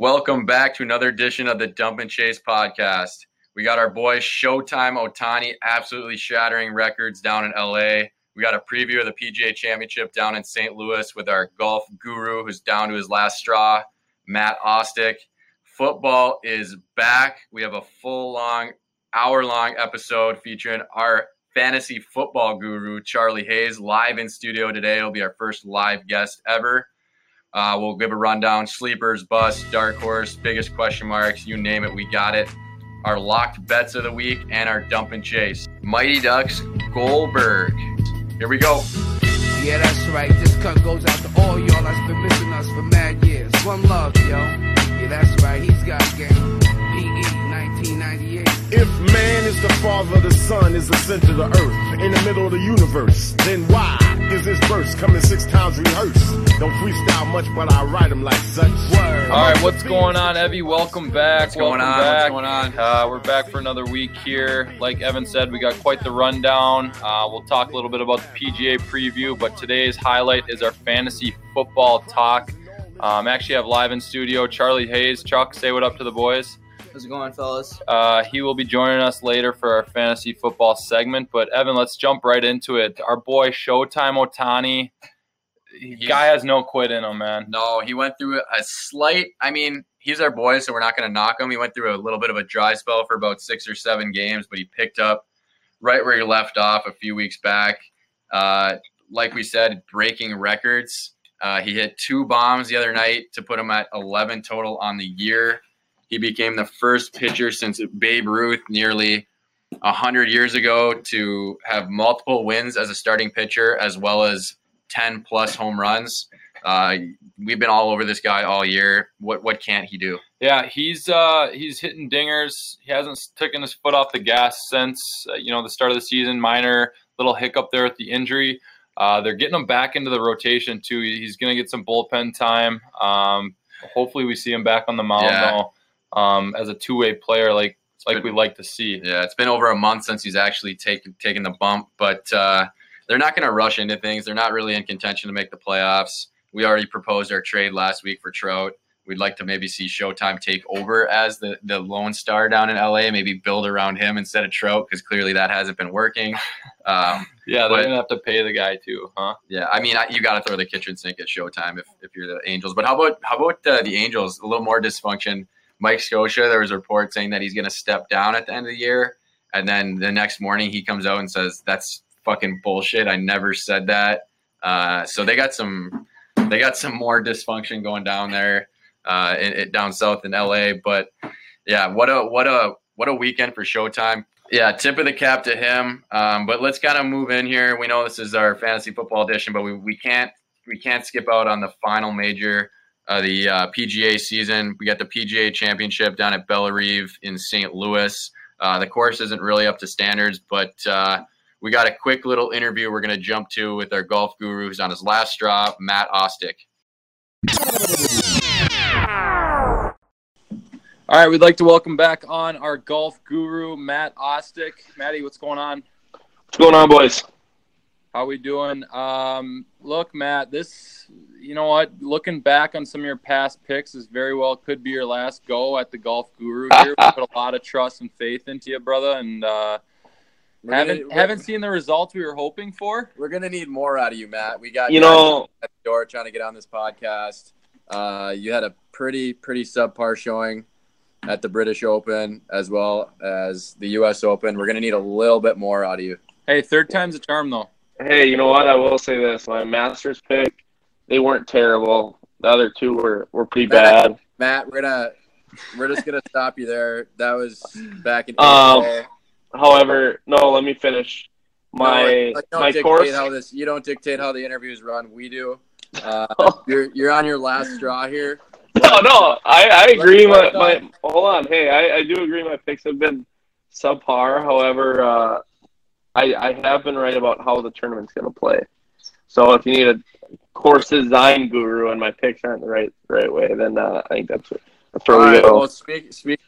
Welcome back to another edition of the Dump and Chase podcast. We got our boy Showtime Ohtani absolutely shattering records down in LA. We got a preview of the PGA Championship down in St. Louis with our golf guru who's down to his last straw, Matt Ostick. Football is back. We have a full long, hour long episode featuring our fantasy football guru, Charlie Hayes, live in studio today. It'll be our first live guest ever. Uh, we'll give a rundown sleepers, bust, dark horse, biggest question marks, you name it, we got it. Our locked bets of the week and our dump and chase. Mighty Ducks Goldberg. Here we go. Yeah, that's right. This cut goes out to all y'all that's been missing us for mad years. One love, yo. Yeah, that's right. He's got game. PE 1998. If man is the father, the sun is the center of the earth, in the middle of the universe, then why is this verse coming six times rehearsed? Don't freestyle much, but I write them like such. Word. All right, what's going on, Evie? Welcome back. What's going Welcome on? Back. What's going on? Uh, we're back for another week here. Like Evan said, we got quite the rundown. Uh, we'll talk a little bit about the PGA preview, but today's highlight is our fantasy football talk. Um, actually, have live in studio Charlie Hayes. Chuck, say what up to the boys. How's it going, fellas? Uh, he will be joining us later for our fantasy football segment. But Evan, let's jump right into it. Our boy Showtime Ohtani. Guy has no quit in him, man. No, he went through a slight. I mean, he's our boy, so we're not going to knock him. He went through a little bit of a dry spell for about six or seven games, but he picked up right where he left off a few weeks back. Uh, like we said, breaking records. Uh, he hit two bombs the other night to put him at 11 total on the year. He became the first pitcher since Babe Ruth nearly 100 years ago to have multiple wins as a starting pitcher, as well as 10 plus home runs. Uh, we've been all over this guy all year. What what can't he do? Yeah, he's uh, he's hitting dingers. He hasn't taken his foot off the gas since uh, you know the start of the season. Minor little hiccup there with the injury. Uh, they're getting him back into the rotation too. He's going to get some bullpen time. Um, hopefully, we see him back on the mound Yeah. though, um, as a two way player like like been- we like to see. Yeah, it's been over a month since he's actually taken taken the bump, but uh, they're not going to rush into things. They're not really in contention to make the playoffs. We already proposed our trade last week for Trout. We'd like to maybe see Showtime take over as the, the lone star down in LA, maybe build around him instead of Trout, because clearly that hasn't been working. Um, Yeah, they're But- to have to pay the guy too, huh? Yeah, I mean, I, you got to throw the kitchen sink at Showtime if, if you're the Angels. But how about how about uh, the Angels? A little more dysfunction. Mike Scioscia, there was a report saying that he's going to step down at the end of the year, and then the next morning he comes out and says that's fucking bullshit. I never said that. Uh, so they got some they got some more dysfunction going down there, uh, down south in LA. But yeah, what a what a what a weekend for Showtime. Yeah, tip of the cap to him. Um, but let's kind of move in here. We know this is our fantasy football edition, but we, we can't we can't skip out on the final major of the uh, PGA season. We got the PGA Championship down at Bellerive in St. Louis. Uh, the course isn't really up to standards, but uh, we got a quick little interview we're going to jump to with our golf guru who's on his last straw, Matt Ostick. All right, we'd like to welcome back on our golf guru, Matt Ostick. Matty, what's going on? What's going on, boys? How we doing? Um, look, Matt, this, you know what? Looking back on some of your past picks, is very well could be your last go at the Golf Guru here. we put a lot of trust and faith into you, brother, and uh, haven't gonna, haven't seen the results we were hoping for. We're gonna need more out of you, Matt. We got You know, at the door trying to get on this podcast. Uh, you had a pretty pretty subpar showing at the British Open as well as the U.S. Open. We're gonna need a little bit more out of you. Hey, third time's a charm, though. hey, you know what? I will say this: my Masters pick, they weren't terrible. The other two were were pretty bad. Matt, we're gonna we're just gonna stop you there. That was back in Um, April. However, no, let me finish. My No, like, my course. how this. You don't dictate how the interviews run. We do. Uh, you're you're on your last straw here. No, no, I, I agree. My, my hold on. Hey, I, I do agree. My picks have been subpar. However, uh, I I have been right about how the tournament's going to play. So if you need a course design guru and my picks aren't the right right way, then uh, I think that's that's where All we right. go. Well, speak, speak,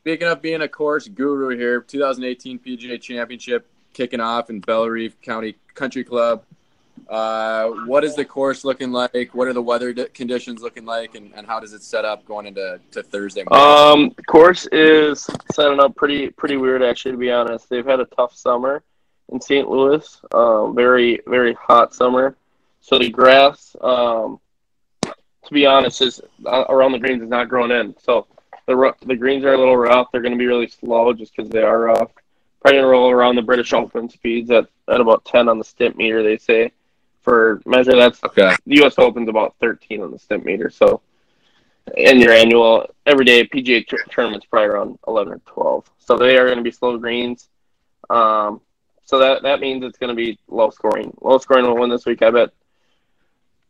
speaking of being a course guru here, 2018 PGA Championship kicking off in Bellerive County Country Club. Uh, what is the course looking like? What are the weather conditions looking like, and, and how does it set up going into to Thursday? morning? Um, the course is setting up pretty pretty weird actually. To be honest, they've had a tough summer in St. Louis. Um, very very hot summer. So the grass, um, to be honest, is uh, around the greens is not growing in. So the the greens are a little rough. They're going to be really slow just because they are rough. Probably gonna roll around the British Open speeds at, at about ten on the stimp meter. They say for measure that's okay. the U.S. Open's about 13 on the stimp meter. So, and your annual everyday PGA t- tournament's probably around 11 or 12. So they are going to be slow greens. Um, so that that means it's going to be low scoring. Low scoring will win this week, I bet.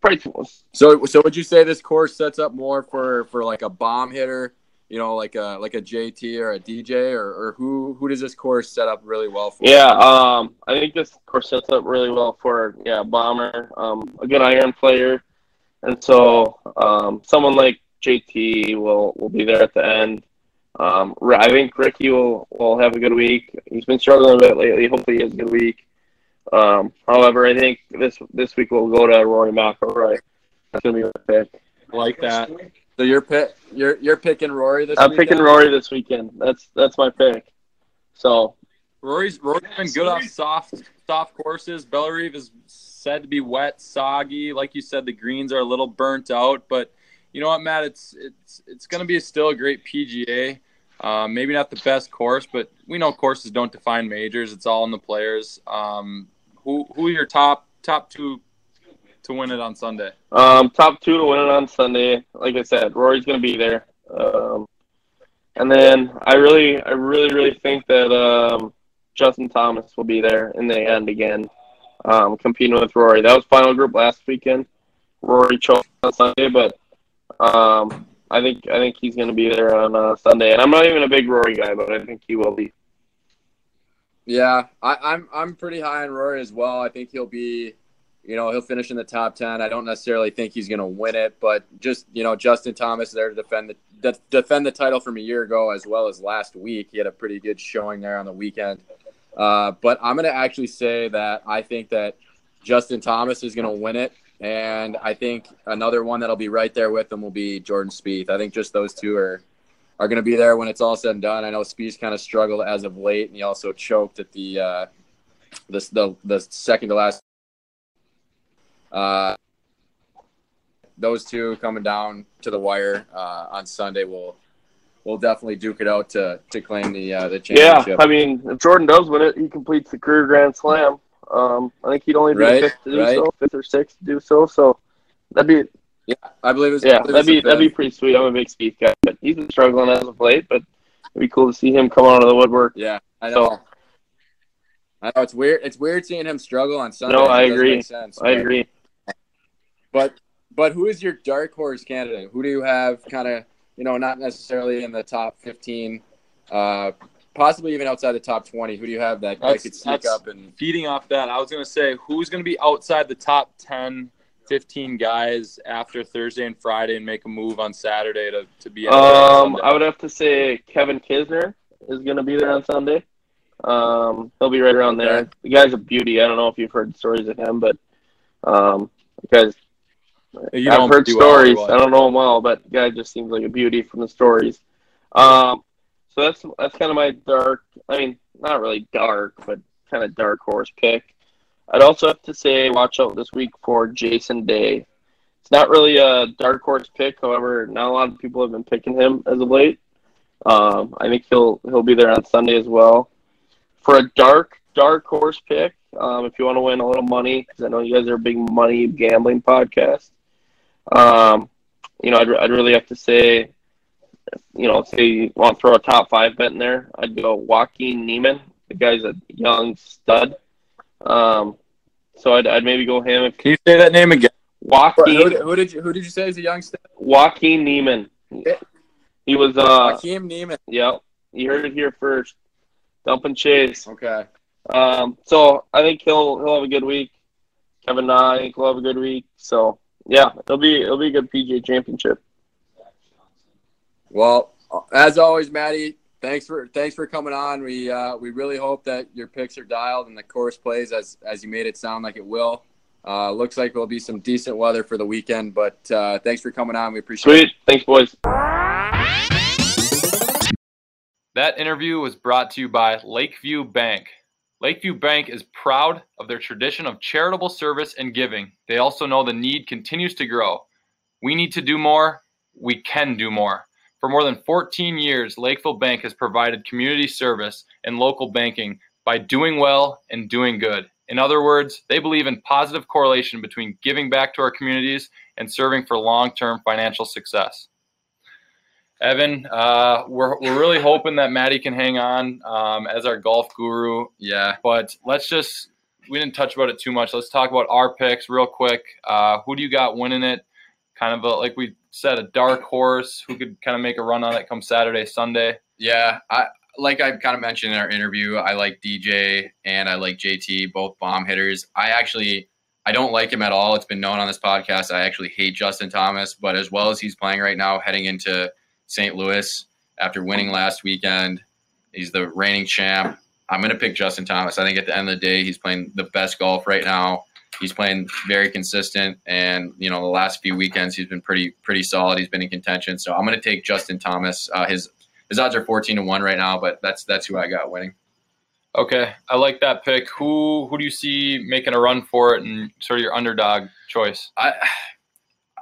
Probably So, so would you say this course sets up more for for like a bomb hitter? You know, like a like a JT or a DJ, or, or who who does this course set up really well for? Yeah, um, I think this course sets up really well for yeah bomber, um, a good iron player, and so um, someone like JT will will be there at the end. Um, I think Rickie will will have a good week. He's been struggling a bit lately. Hopefully, he has a good week. Um, however, I think this this week we'll go to Rory McIlroy. That's gonna be my pick. I like that. So you're pick you're you're picking Rory this. I'm weekend? picking Rory this weekend. That's that's my pick. So Rory's Rory's been good off soft soft courses. Bellerive is said to be wet, soggy. Like you said, the greens are a little burnt out. But you know what, Matt? It's it's it's going to be still a great PGA. Um, maybe not the best course, but we know courses don't define majors. It's all in the players. Um, who who are your top top two to win it on Sunday? Um, top two to win it on Sunday. Like I said, Rory's going to be there. Um, and then I really, I really, really think that um, Justin Thomas will be there in the end again, um, competing with Rory. That was final group last weekend. Rory choked on Sunday, but um, I think I think he's going to be there on uh, Sunday. And I'm not even a big Rory guy, but I think he will be. Yeah, I, I'm I'm pretty high on Rory as well. I think he'll be, you know, he'll finish in the top ten. I don't necessarily think he's going to win it, but just you know, Justin Thomas there to defend the de- defend the title from a year ago as well as last week. He had a pretty good showing there on the weekend. Uh, but I'm going to actually say that I think that Justin Thomas is going to win it, and I think another one that'll be right there with him will be Jordan Spieth. I think just those two are are going to be there when it's all said and done. I know Spieth kind of struggled as of late, and he also choked at the uh, the, the the second to last. Uh, those two coming down to the wire uh, on Sunday will will definitely duke it out to to claim the uh, the Yeah. I mean, if Jordan does win it, he completes the career Grand Slam. Um, I think he'd only be Right, fifth to do right. so, fifth or sixth to do so. So that'd be I believe it's yeah, believe that'd be it's the that'd be pretty sweet. I'm a big Spieth guy, but he's been struggling as of late. But it'd be cool to see him come out of the woodwork. yeah. I know. So I know it's weird. It's weird seeing him struggle on Sunday. No, I agree. sense, I but- agree. But but who is your dark horse candidate? Who do you have kind of you know not necessarily in the top fifteen, uh, possibly even outside the top twenty? Who do you have that, that That's- could sneak up and Feeding off that, I was going to say who's going to be outside the top 10, 15 guys after Thursday and Friday and make a move on Saturday to, to be Um, I would have to say Kevin Kisner is going to be there on Sunday. Um, he'll be right around there. Okay. The guy's a beauty. I don't know if you've heard stories of him, but um, guy's You I've heard pretty well, stories. I don't know him well, but the guy just seems like a beauty from the stories. Um, so that's that's kind of my dark. I mean, not really dark, but kind of dark horse pick. I'd also have to say, watch out this week for Jason Day. It's not really a dark horse pick, however, not a lot of people have been picking him as of late. Um, I think he'll he'll be there on Sunday as well. For a dark dark horse pick, um, if you want to win a little money, because I know you guys are a big money gambling podcast. Um, you know, I'd, I'd really have to say, you know, say you want to throw a top five bet in there, I'd go Joaquin Niemann. The guy's a young stud. Um, so I'd, I'd maybe go him. If Can you say that name again? who, Joaquin did- who did you who did you say is a young youngster? Joaquin Niemann. He was uh, Hakeem Niemann. yep. You heard it here first. Dump and Chase. Okay. Um, so I think he'll he'll have a good week. Kevin Na, I think will have a good week. So yeah, it'll be it'll be a good PGA Championship. Well, as always, Maddie, thanks for thanks for coming on. We uh, we really hope that your picks are dialed and the course plays as as you made it sound like it will. Uh, looks like there'll be some decent weather for the weekend. But uh, thanks for coming on. We appreciate it. Sweet. Thanks, boys. That interview was brought to you by Lakeview Bank. Lakeview Bank is proud of their tradition of charitable service and giving. They also know the need continues to grow. We need to do more. We can do more. For more than 14 years, Lakeview Bank has provided community service and local banking by doing well and doing good. In other words, they believe in positive correlation between giving back to our communities and serving for long-term financial success. Evan, uh, we're, we're really hoping that Maddie can hang on um, as our golf guru. Yeah. But let's just, we didn't touch about it too much. Let's talk about our picks real quick. Uh, who do you got winning it? Kind of a, like we said, a dark horse who could kind of make a run on it come Saturday, Sunday. Yeah, I like I kind of mentioned in our interview. I like DJ and I like JT, both bomb hitters. I actually I don't like him at all. It's been known on this podcast. I actually hate Justin Thomas, but as well as he's playing right now, heading into St. Louis after winning last weekend, he's the reigning champ. I'm going to pick Justin Thomas. I think at the end of the day, he's playing the best golf right now. He's playing very consistent, and you know the last few weekends he's been pretty pretty solid. He's been in contention, so I'm going to take Justin Thomas. Uh, his his odds are 14 to one right now, but that's that's who I got winning. Okay, I like that pick. Who who do you see making a run for it, and sort of your underdog choice? I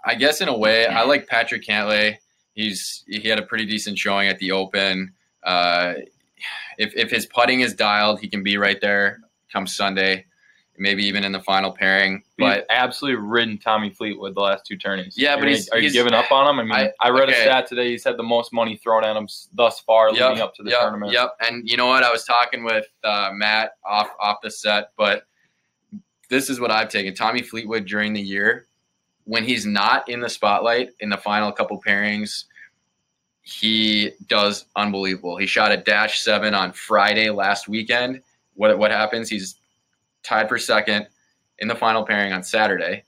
I guess in a way, I like Patrick Cantlay. He's he had a pretty decent showing at the Open. Uh, if if his putting is dialed, he can be right there come Sunday, maybe even in the final pairing. But But absolutely ridden Tommy Fleetwood the last two tourneys. Yeah, but he's- are you he's- giving up on him? I mean, I, I- read a stat today. He's had the most money thrown at him thus far leading up to the yep, tournament. Yep. And you know what? I was talking with uh, Matt off off the set, but this is what I've taken. Tommy Fleetwood during the year, when he's not in the spotlight in the final couple pairings, he does unbelievable. He shot a dash seven on Friday last weekend. What what happens? He's tied for second in the final pairing on Saturday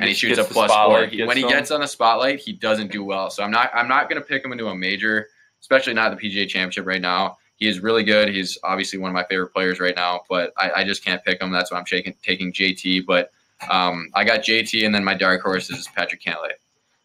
and he shoots a plus four. He- when he gets on the spotlight, he doesn't do well. So I'm not I'm not going to pick him into a major, especially not the PGA Championship right now. He is really good. He's obviously one of my favorite players right now, but I, I just can't pick him. That's why I'm shaking, taking JT. But um, I got JT, and then my dark horse is Patrick Cantlay.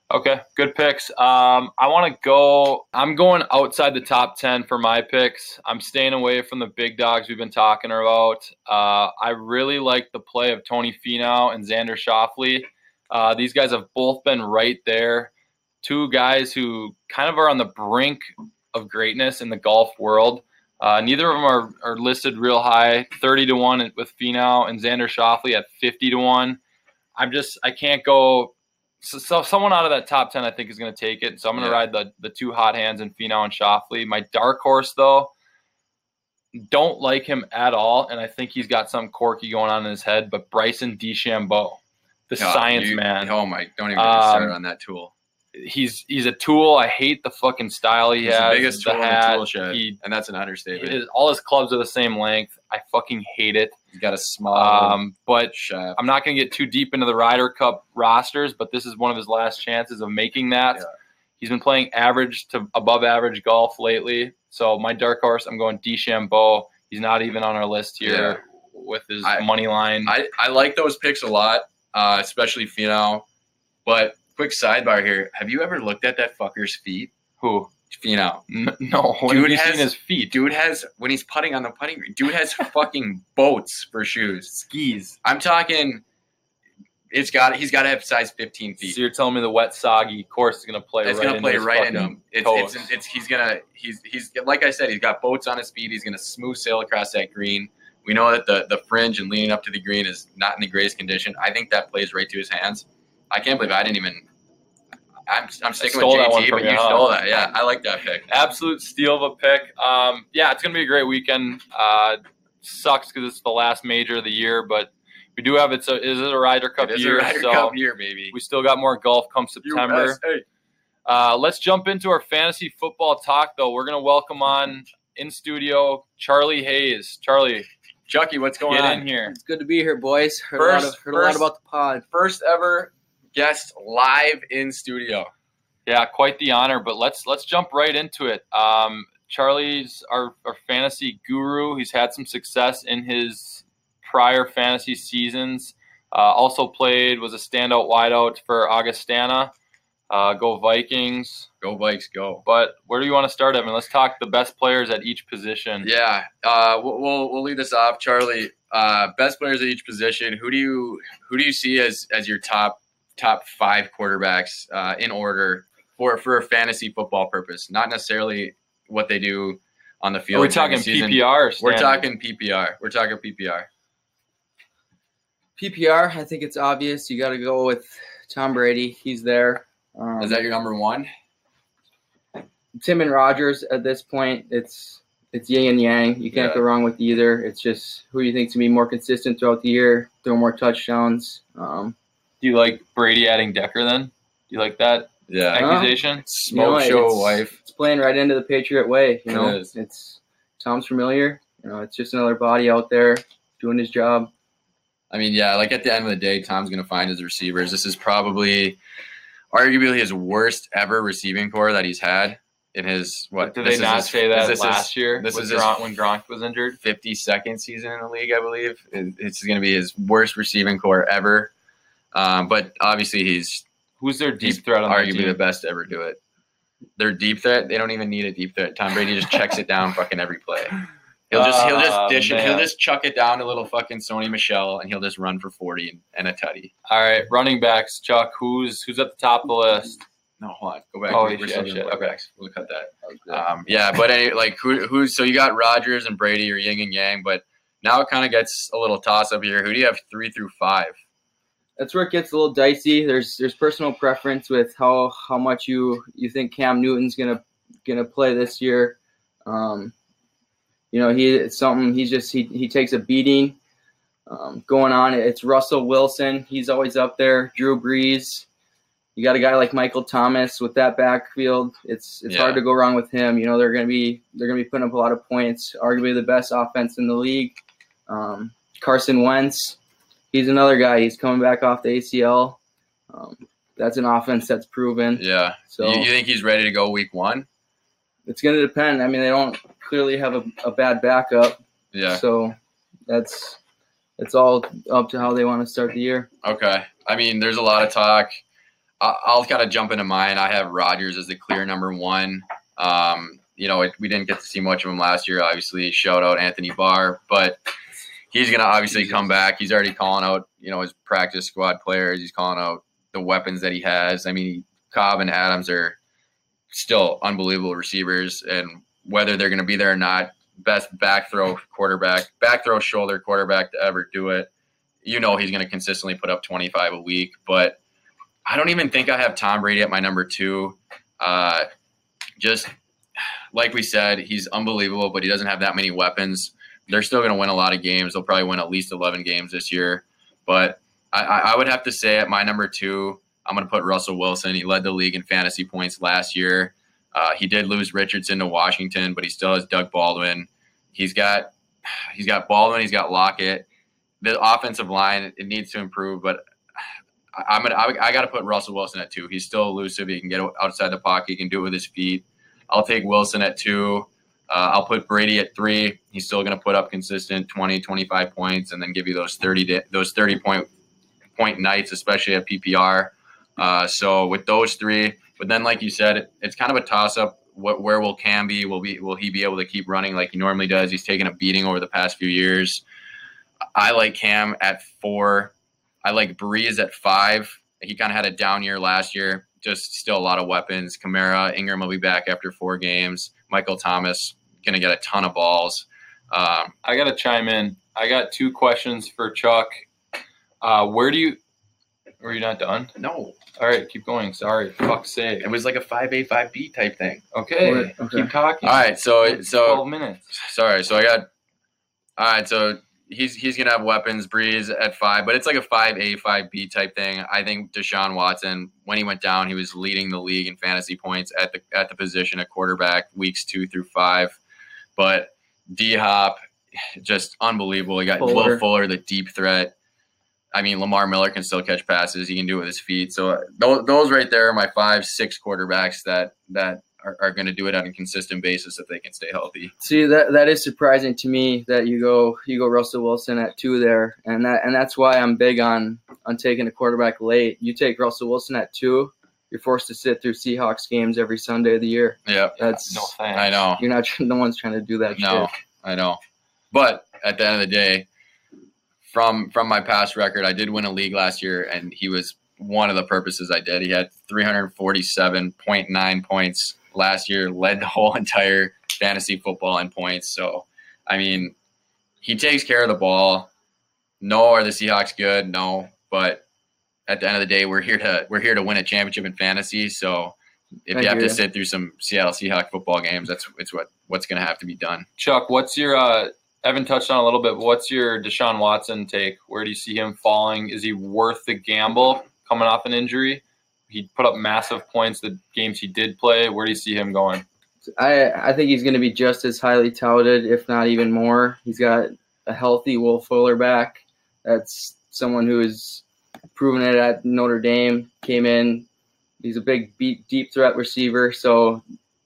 Okay, good picks. Um, I want to go. I'm going outside the top ten for my picks. I'm staying away from the big dogs we've been talking about. Uh, I really like the play of Tony Finau and Xander Schauffele. Uh, these guys have both been right there. Two guys who kind of are on the brink of greatness in the golf world. Uh, neither of them are, are listed real high, 30 to 1 with Finau and Xander Schauffele at 50 to 1. I'm just, I can't go so, so someone out of that top 10 i think is going to take it so i'm going to Yeah. ride the, the two hot hands in Finau and Schauffele. my dark horse though don't like him at all and i think he's got some quirky going on in his head but bryson DeChambeau, the Oh, science you- man Oh my! Don't even get started Um, on that tool. He's he's a tool i hate the fucking style he He's has the biggest the tool in hat. the tool shed, he, and that's an understatement. his, all his clubs are the same length i fucking hate it He's got a small um, but shaft. I'm not going to get too deep into the Ryder Cup rosters, but this is one of his last chances of making that. Yeah. He's been playing average to above average golf lately. So my dark horse, I'm going DeChambeau. He's not even on our list here with his I- money line. I, I like those picks a lot, uh, especially Finau. But quick sidebar here: Have you ever looked at that fucker's feet? Who? Finau. N- no. When Dude you has- seen his feet? Dude has when he's putting on the putting green. Dude has fucking boats for shoes. Skis. I'm talking. It's got. He's got to have size 15 feet. So you're telling me the wet, soggy course is going to play it's right gonna play right into him. It's, toes. it's, it's he's gonna he's he's like I said he's got boats on his feet. He's gonna smooth sail across that green. We know that the the fringe and leaning up to the green is not in the greatest condition. I think that plays right to his hands. I can't believe I didn't even. I'm, I'm sticking with stole JT, but you, you huh? stole that. Yeah, I like that pick. absolute steal of a pick. Um, yeah, it's gonna be a great weekend. Uh, sucks because it's the last major of the year, but we do have it's a is it a Ryder Cup It is a year, Ryder so Cup year, baby. we still got more golf come September. USA. Uh, let's jump into our fantasy football talk, though. We're gonna welcome on in studio Charlie Hayes. Charlie, Chucky, what's going get on? in here. It's good to be here, boys. Heard, a, First- lot of, heard a lot about the pod. First ever guest live in studio. Yeah, quite the honor. But let's let's jump right into it. Um, Charlie's our, our fantasy guru. He's had some success in his prior fantasy seasons. Uh, also played was a standout wideout for Augustana. Uh, go Vikings! Go Vikes, go. But where do you want to start, Evan? Let's talk the best players at each position. Yeah, uh, we'll, we'll we'll lead this off, Charlie. Uh, best players at each position. Who do you who do you see as as your top top five quarterbacks uh, in order for for a fantasy football purpose? Not necessarily what they do on the field. We're talking. PPR? Or We're talking PPR. We're talking PPR. PPR, I think it's obvious. You got to go with Tom Brady. He's there. Um, Is that your number one? Tim and Rodgers at this point? It's it's yin and yang. You can't Yeah. go wrong with either. It's just who you think to be more consistent throughout the year, throw more touchdowns. Um, Do you like Brady adding Decker then? Do you like that Yeah. accusation? Smoke know, show it's- wife. it's playing right into the Patriot way. You know, is. it's Tom's familiar. You know, it's just another body out there doing his job. I mean, yeah, like at the end of the day, Tom's going to find his receivers. This is probably arguably his worst ever receiving core that he's had in his what? Did this they is not his- say that this is last year? this is his- Gronk, when Gronk was injured. 52nd season in the league, I believe. It- It's going to be his worst receiving core ever. Um, but obviously, he's Who's their deep threat on arguably the the best to ever do it. Their deep threat, they don't even need a deep threat. Tom Brady just checks it down fucking every play. He'll just he'll Ah, just dish it. He'll just chuck it down to little fucking Sony Michel, and he'll just run for 40 and, and a tutty. All right, running backs. Chuck, who's who's at the top of the list? No, hold on. Go back. Oh, yeah, shit, okay. We'll cut that. Um, yeah, but any, like who who's so you got Rodgers and Brady or Ying and yang, but now it kind of gets a little toss up here. Who do you have three through five? That's where it gets a little dicey. There's there's personal preference with how how much you you think Cam Newton's gonna gonna play this year. Um, you know, he it's something he's just he he takes a beating. Um, going on, it's Russell Wilson. He's always up there. Drew Brees. You got a guy like Michael Thomas with that backfield. It's it's Yeah. hard to go wrong with him. You know, they're gonna be they're gonna be putting up a lot of points. Arguably the best offense in the league. Um, Carson Wentz. He's another guy. He's coming back off the ACL. Um, that's an offense that's proven. Yeah. So you, you think he's ready to go week one? it's going to depend. I mean, they don't clearly have a, a bad backup. Yeah. So that's it's all up to how they want to start the year. Okay. I mean, there's a lot of talk. I- I'll kind of jump into mine. I have Rodgers as the clear number one. Um, you know, it, we didn't get to see much of him last year. Obviously, shout out Anthony Barr, but he's going to obviously come back. He's already calling out, you know, his practice squad players. He's calling out the weapons that he has. I mean, Cobb and Adams are still unbelievable receivers, and whether they're going to be there or not, best back throw quarterback, back throw shoulder quarterback to ever do it. You know, he's going to consistently put up 25 a week, but I don't even think I have Tom Brady at my number two. Uh, just like we said, he's unbelievable, but he doesn't have that many weapons. They're still going to win a lot of games. They'll probably win at least 11 games this year. But I, I would have to say at my number two, I'm going to put Russell Wilson. He led the league in fantasy points last year. Uh, he did lose Richardson to Washington, but he still has Doug Baldwin. He's got he's got Baldwin. He's got Lockett. The offensive line it needs to improve, but I'm gonna I, I got to put Russell Wilson at two. He's still elusive. He can get outside the pocket. He can do it with his feet. I'll take Wilson at two. Uh, I'll put Brady at three. He's still going to put up consistent 20, 25 points, and then give you those 30 di- those 30 point point nights, especially at PPR. Uh, so with those three, but then like you said, it, it's kind of a toss up. What where will Cam be? Will be will he be able to keep running like he normally does? He's taken a beating over the past few years. I like Cam at four. I like Brees at five. He kind of had a down year last year. Just still a lot of weapons. Kamara, Ingram will be back after four games. Michael Thomas going to get a ton of balls. Um, I got to chime in. I got two questions for Chuck. Uh, where do you? Were you not done? no, All right, keep going. Sorry, fuck's sake. it was like a five A five B type thing. Okay, Okay. keep talking. All right, so so twelve minutes. sorry. So I got. All right, so he's he's gonna have weapons. Brees at five, but it's like a five A five B type thing. I think Deshaun Watson, when he went down, he was leading the league in fantasy points at the at the position at quarterback weeks two through five. But D Hop, just unbelievable. He got Will Fuller. Fuller, the deep threat. I mean, Lamar Miller can still catch passes. He can do it with his feet. So those, those right there are my five, six quarterbacks that that are, are going to do it on a consistent basis if they can stay healthy. See that that is surprising to me that you go you go Russell Wilson at two there, and that and that's why I'm big on on taking a quarterback late. You take Russell Wilson at two, you're forced to sit through Seahawks games every Sunday of the year. Yeah, That's No thanks. I know. you're not no one's trying to do that. No, shit. I know. But at the end of the day, from from my past record, I did win a league last year, and he was one of the purposes I did. He had 347.9 points last year, led the whole entire fantasy football in points. So, I mean, he takes care of the ball. No, are the Seahawks good? No, but at the end of the day, we're here to we're here to win a championship in fantasy. So, if I you have hear to ya. sit through some Seattle Seahawks football games, that's it's what what's going to have to be done. Chuck, what's your uh, Evan touched on a little bit. but What's your Deshaun Watson take? Where do you see him falling? Is he worth the gamble coming off an injury? He put up massive points the games he did play. Where do you see him going? I I think he's going to be just as highly touted, if not even more. He's got a healthy Will Fuller back. That's someone who has proven it at Notre Dame. Came in. He's a big, beat, deep threat receiver. So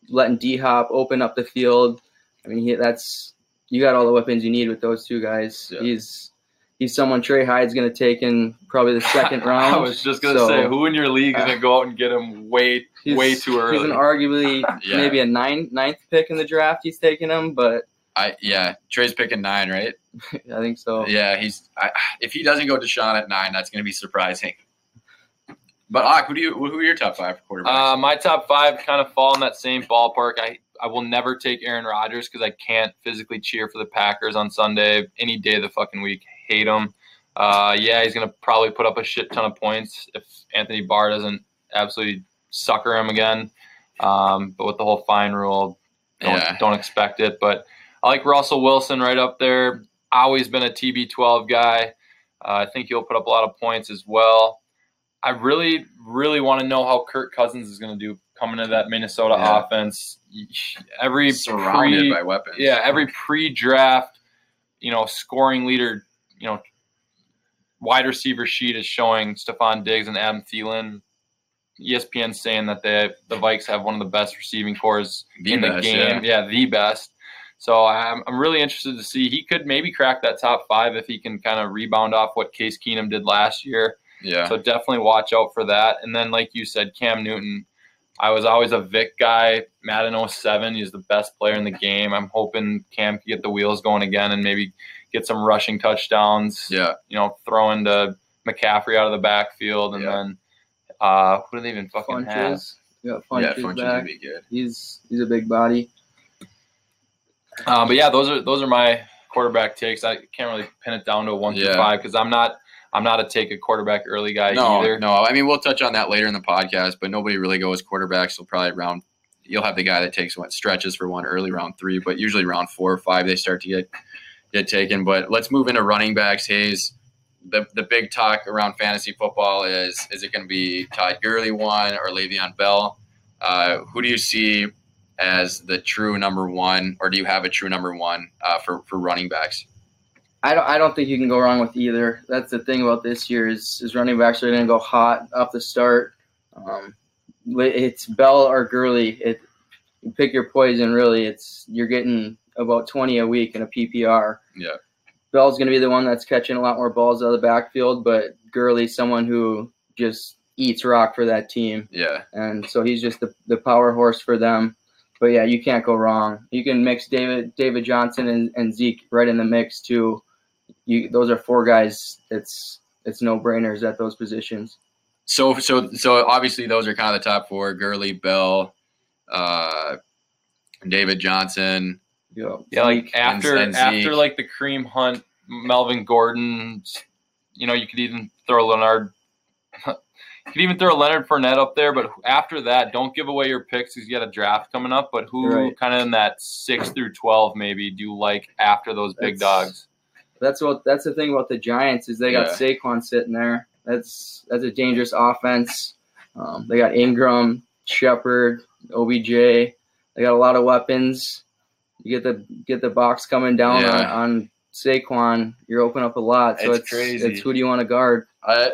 letting D Hop open up the field. I mean, he, that's you got all the weapons you need with those two guys. Yeah. He's he's someone Trey Hyde's going to take in probably the second round. I was just gonna So- say, who in your league is gonna ah. go out and get him way, way too early? He's an arguably Yeah. maybe a nine, ninth pick in the draft. He's taking him, but I yeah, Trey's picking nine, right? I think so. Yeah, he's. I, if he doesn't go Deshaun at nine, that's going to be surprising. But Ak, who do you? Who are your top five quarterbacks? Uh, my top five kind of fall in that same ballpark. I, I will never take Aaron Rodgers because I can't physically cheer for the Packers on Sunday any day of the fucking week. Hate him. Uh, yeah, he's gonna probably put up a shit ton of points if Anthony Barr doesn't absolutely sucker him again. Um, but with the whole fine rule, don't Yeah. don't expect it. But I like Russell Wilson right up there. Always been a TB12 guy. Uh, I think he'll put up a lot of points as well. I really, really want to know how Kirk Cousins is going to do coming into that Minnesota Yeah. offense. Every Surrounded pre- by weapons. yeah, every pre-draft, you know, scoring leader, you know, wide receiver sheet is showing Stefon Diggs and Adam Thielen. ESPN saying that they the Vikes have one of the best receiving cores The in the best, game. Yeah. the best. So I'm, I'm really interested to see. He could maybe crack that top five if he can kind of rebound off what Case Keenum did last year. yeah. So definitely watch out for that. And then, like you said, Cam Newton. I was always a Vick guy. Madden 07, he's the best player in the game. I'm hoping Cam can get the wheels going again and maybe get some rushing touchdowns. yeah. You know, throwing to McCaffrey out of the backfield, and Yeah. then uh, who do they even fucking have? Funchess. You got Yeah, Funchess Funchess back. would be good. He's he's a big body. Um, but yeah, those are those are my quarterback takes. I can't really pin it down to a one through five because I'm not I'm not a take a quarterback early guy No, either. no. I mean, we'll touch on that later in the podcast, but nobody really goes quarterbacks. So probably round. You'll have the guy that takes what stretches for one early round three, but usually round four or five they start to get get taken. But let's move into running backs. Hayes, the the big talk around fantasy football is is it going to be Todd Gurley one or Le'Veon Bell? Uh, who do you see as the true number one, or do you have a true number one uh, for for running backs? I don't I don't think you can go wrong with either. That's the thing about this year is is running backs are going to go hot up the start. Um, it's Bell or Gurley. It you pick your poison. Really, it's you're getting about twenty a week in a PPR. Yeah. Bell's going to be the one that's catching a lot more balls out of the backfield, but Gurley's someone who just eats rock for that team. Yeah, and so he's just the, the power horse for them. But yeah, you can't go wrong. You can mix David David Johnson and, and Zeke right in the mix too. You those are four guys. It's it's no brainers at those positions. So so so obviously those are kind of the top four: Gurley, Bell, uh, David Johnson. You know, Yeah, like after and after like the Kareem Hunt, Melvin Gordon, you know, you could even throw Leonard. You could even throw Leonard Fournette up there, but after that, don't give away your picks because you got a draft coming up. But who Right. kind of in that six through twelve maybe do you like after those big That's- dogs? that's what that's the thing about the Giants is they got Yeah. Saquon sitting there. That's that's a dangerous offense. Um, they got Engram, Shepard, OBJ. They got a lot of weapons. You get the get the box coming down on, Yeah. on Saquon. You're open up a lot. So It's it's crazy. It's who do you want to guard? I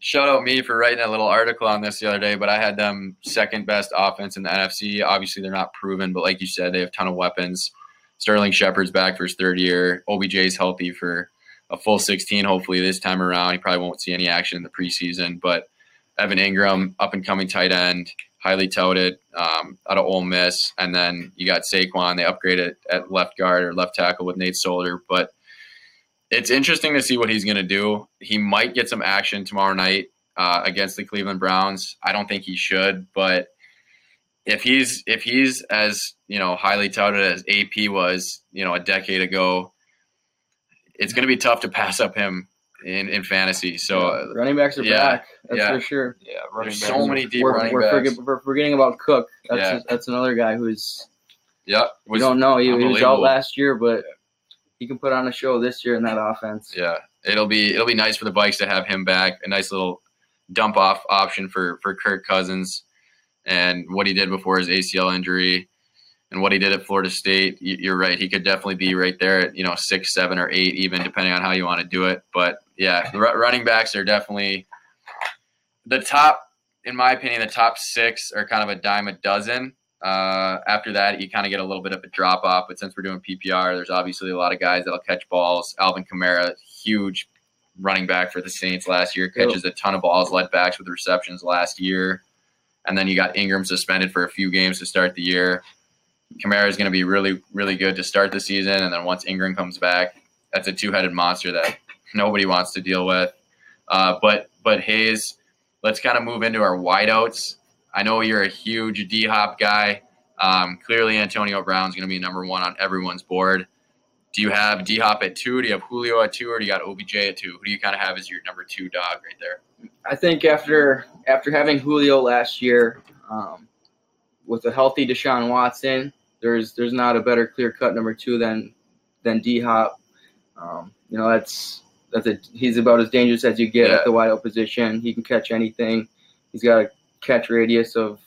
shout out me for writing a little article on this the other day, but I had them second best offense in the NFC. Obviously, they're not proven, but like you said, they have a ton of weapons. Sterling Shepard's back for his third year. OBJ is healthy for a full 16, hopefully, this time around. He probably won't see any action in the preseason, but Evan Engram, up and coming tight end, highly touted um, out of Ole Miss. And then you got Saquon. They upgraded at left guard or left tackle with Nate Solder. But it's interesting to see what he's going to do. He might get some action tomorrow night uh, against the Cleveland Browns. I don't think he should, but if he's if he's as you know highly touted as AP was, you know, a decade ago, it's going to be tough to pass up him in, in fantasy. So uh, running backs are yeah, back. That's yeah. for sure. Yeah, running there's backs. so many deep we're, running we're, backs. forget, we're forgetting about Cook. That's Yeah. that's another guy who's yeah, we don't know. He, he was out last year, but he can put on a show this year in that offense. Yeah, it'll be it'll be nice for the Vikes to have him back. A nice little dump off option for for Kirk Cousins, and what he did before his ACL injury, and what he did at Florida State. You- You're right; he could definitely be right there at you know six, seven, or eight, even depending on how you want to do it. But yeah, running backs are definitely the top. In my opinion, the top six are kind of a dime a dozen. Uh, after that, you kind of get a little bit of a drop off. But since we're doing PPR, there's obviously a lot of guys that'll catch balls. Alvin Kamara, huge running back for the Saints last year, catches a ton of balls, led backs with receptions last year. And then you got Ingram suspended for a few games to start the year. Kamara is going to be really, really good to start the season. And then once Ingram comes back, that's a two headed monster that nobody wants to deal with. Uh, but but Hayes, let's kind of move into our wideouts. I know you're a huge D Hop guy. Um, clearly, Antonio Brown's going to be number one on everyone's board. Do you have D Hop at two? Do you have Julio at two, or do you got OBJ at two? Who do you kind of have as your number two dog right there? I think after after having Julio last year, um, with a healthy Deshaun Watson, there's there's not a better clear cut number two than than D Hop. Um, you know that's that's a he's about as dangerous as you get Yeah. at the wide out position. He can catch anything. He's got a catch radius of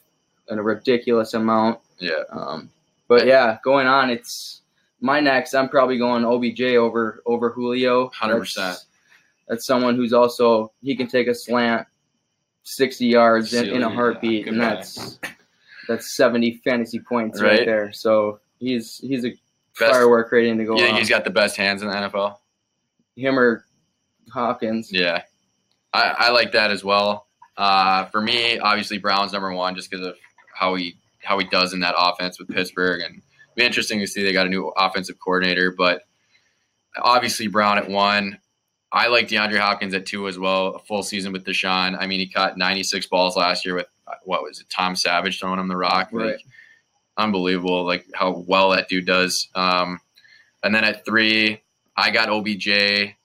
a ridiculous amount. Yeah, Um, but yeah, going on, it's my next. I'm probably going OBJ over over Julio. 100%. That's, that's someone who's also he can take a slant, sixty yards in, in a heartbeat, yeah, and that's that's seventy fantasy points right, Right. there. So he's he's a Best- firework rating to go you think off. he's got the best hands in the NFL? Him or Hopkins. Yeah, I, I like that as well. Uh, for me, obviously Brown's number one just because of how he how he does in that offense with Pittsburgh, and it'll be interesting to see they got a new offensive coordinator. But obviously Brown at one. I like DeAndre Hopkins at two as well. A full season with Deshaun. I mean, he caught 96 balls last year with what was it? Tom Savage throwing him the rock. Like, Right. unbelievable, like how well that dude does. Um, and then at three, I got OBJ.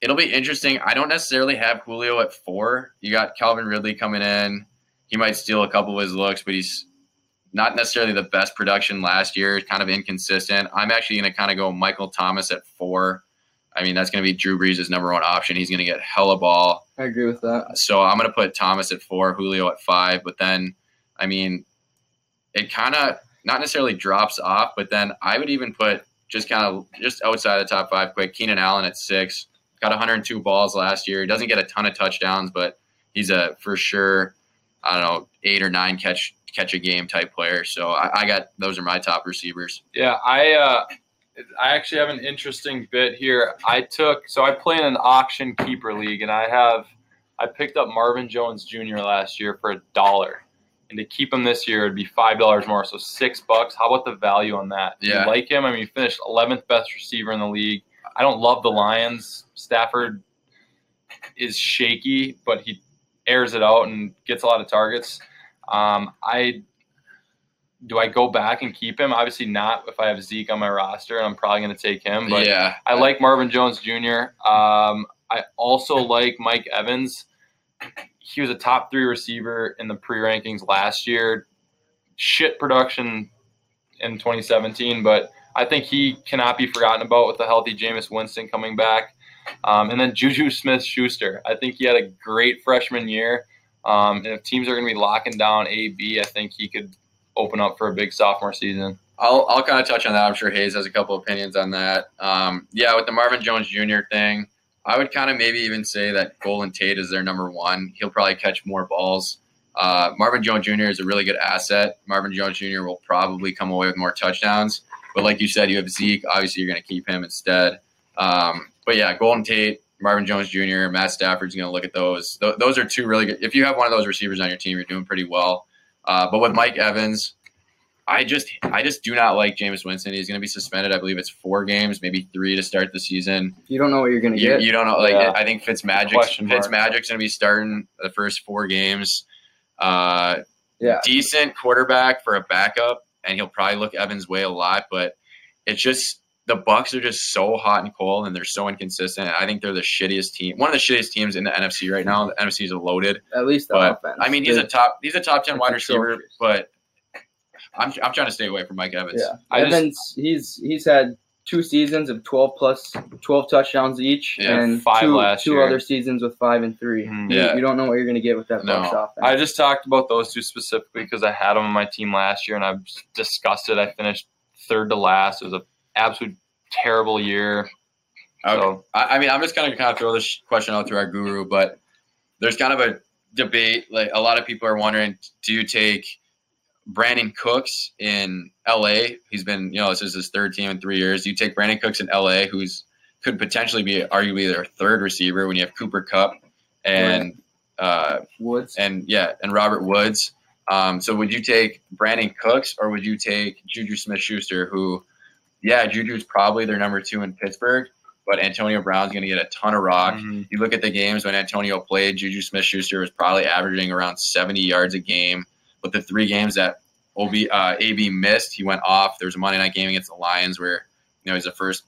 It'll be interesting. I don't necessarily have Julio at four. You got Calvin Ridley coming in. He might steal a couple of his looks, but he's not necessarily the best production last year. Kind of inconsistent. I'm actually going to kind of go Michael Thomas at four. I mean, that's going to be Drew Brees' number one option. He's going to get hella ball. I agree with that. So I'm going to put Thomas at four, Julio at five. But then, I mean, it kind of not necessarily drops off, but then I would even put just kind of just outside the top five quick. Keenan Allen at six, got 102 balls last year. He doesn't get a ton of touchdowns, but he's a for sure, I don't know, eight or nine catch catch a game type player. So I, I got those are my top receivers. Yeah, I uh, I actually have an interesting bit here. I took so I play in an auction keeper league, and I have I picked up Marvin Jones Jr. last year for a dollar, and to keep him this year it'd be five dollars more, so six bucks. How about the value on that? Do Yeah. you like him? I mean, he finished 11th best receiver in the league. I don't love the Lions. Stafford is shaky, but he airs it out and gets a lot of targets. Um, I do I go back and keep him? Obviously not if I have Zeke on my roster, and I'm probably going to take him. But yeah, I like Marvin Jones Jr. Um, I also like Mike Evans. He was a top three receiver in the pre rankings last year. Shit production in 2017, but I think he cannot be forgotten about with the healthy Jameis Winston coming back. Um, and then Juju Smith Schuster. I think he had a great freshman year. Um, and if teams are going to be locking down AB, I think he could open up for a big sophomore season. I'll, I'll kind of touch on that. I'm sure Hayes has a couple opinions on that. Um, yeah, with the Marvin Jones Jr. thing, I would kind of maybe even say that Golden Tate is their number one. He'll probably catch more balls. Uh, Marvin Jones Jr. is a really good asset. Marvin Jones Jr. will probably come away with more touchdowns. But like you said, you have Zeke. Obviously, you're going to keep him instead. Um, but yeah, Golden Tate, Marvin Jones Jr., Matt Stafford's going to look at those. Th- those are two really good. If you have one of those receivers on your team, you're doing pretty well. Uh, but with Mike Evans, I just I just do not like James Winston. He's going to be suspended. I believe it's four games, maybe three to start the season. You don't know what you're going to You, get. you don't know. Like Yeah. I think Fitzmagic Question mark. Fitzmagic's going to be starting the first four games. Uh, Yeah. decent quarterback for a backup, and he'll probably look Evans' way a lot. But it's just the Bucs are just so hot and cold, and they're so inconsistent. I think they're the shittiest team, one of the shittiest teams in the NFC right now. The NFC is loaded, At least the but offense. I mean he's a top he's a top ten wide receiver, but. I'm, I'm trying to stay away from Mike Evans. Yeah, I just- Evans. he's he's had two seasons of twelve plus twelve touchdowns each, Yeah, and five two, last two year. other seasons with five and three. Mhm. You- Yeah. you, don't know what you're going to get with that No. Bucs offense. I just talked about those two specifically because I had them on my team last year and I'm disgusted. I finished third to last. It was an absolute terrible year. Okay. So I, I mean, I'm just going to kind of throw this question out to our guru, but there's kind of a debate. Like a lot of people are wondering, do you take Brandin Cooks in LA? He's been, you know, this is his third team in three years. You take Brandin Cooks in LA, who's could potentially be arguably their third receiver when you have Cooper Kupp and uh, Woods. and yeah, and Robert Woods. Um, so would you take Brandin Cooks or would you take Juju Smith Schuster, who, yeah, Juju's probably their number two in Pittsburgh, but Antonio Brown's going to get a ton of rock. Mhm. You look at the games when Antonio played, Juju Smith Schuster was probably averaging around 70 yards a game. But the three games that OB, uh, AB missed, he went off. There was a Monday night game against the Lions where you know he's the first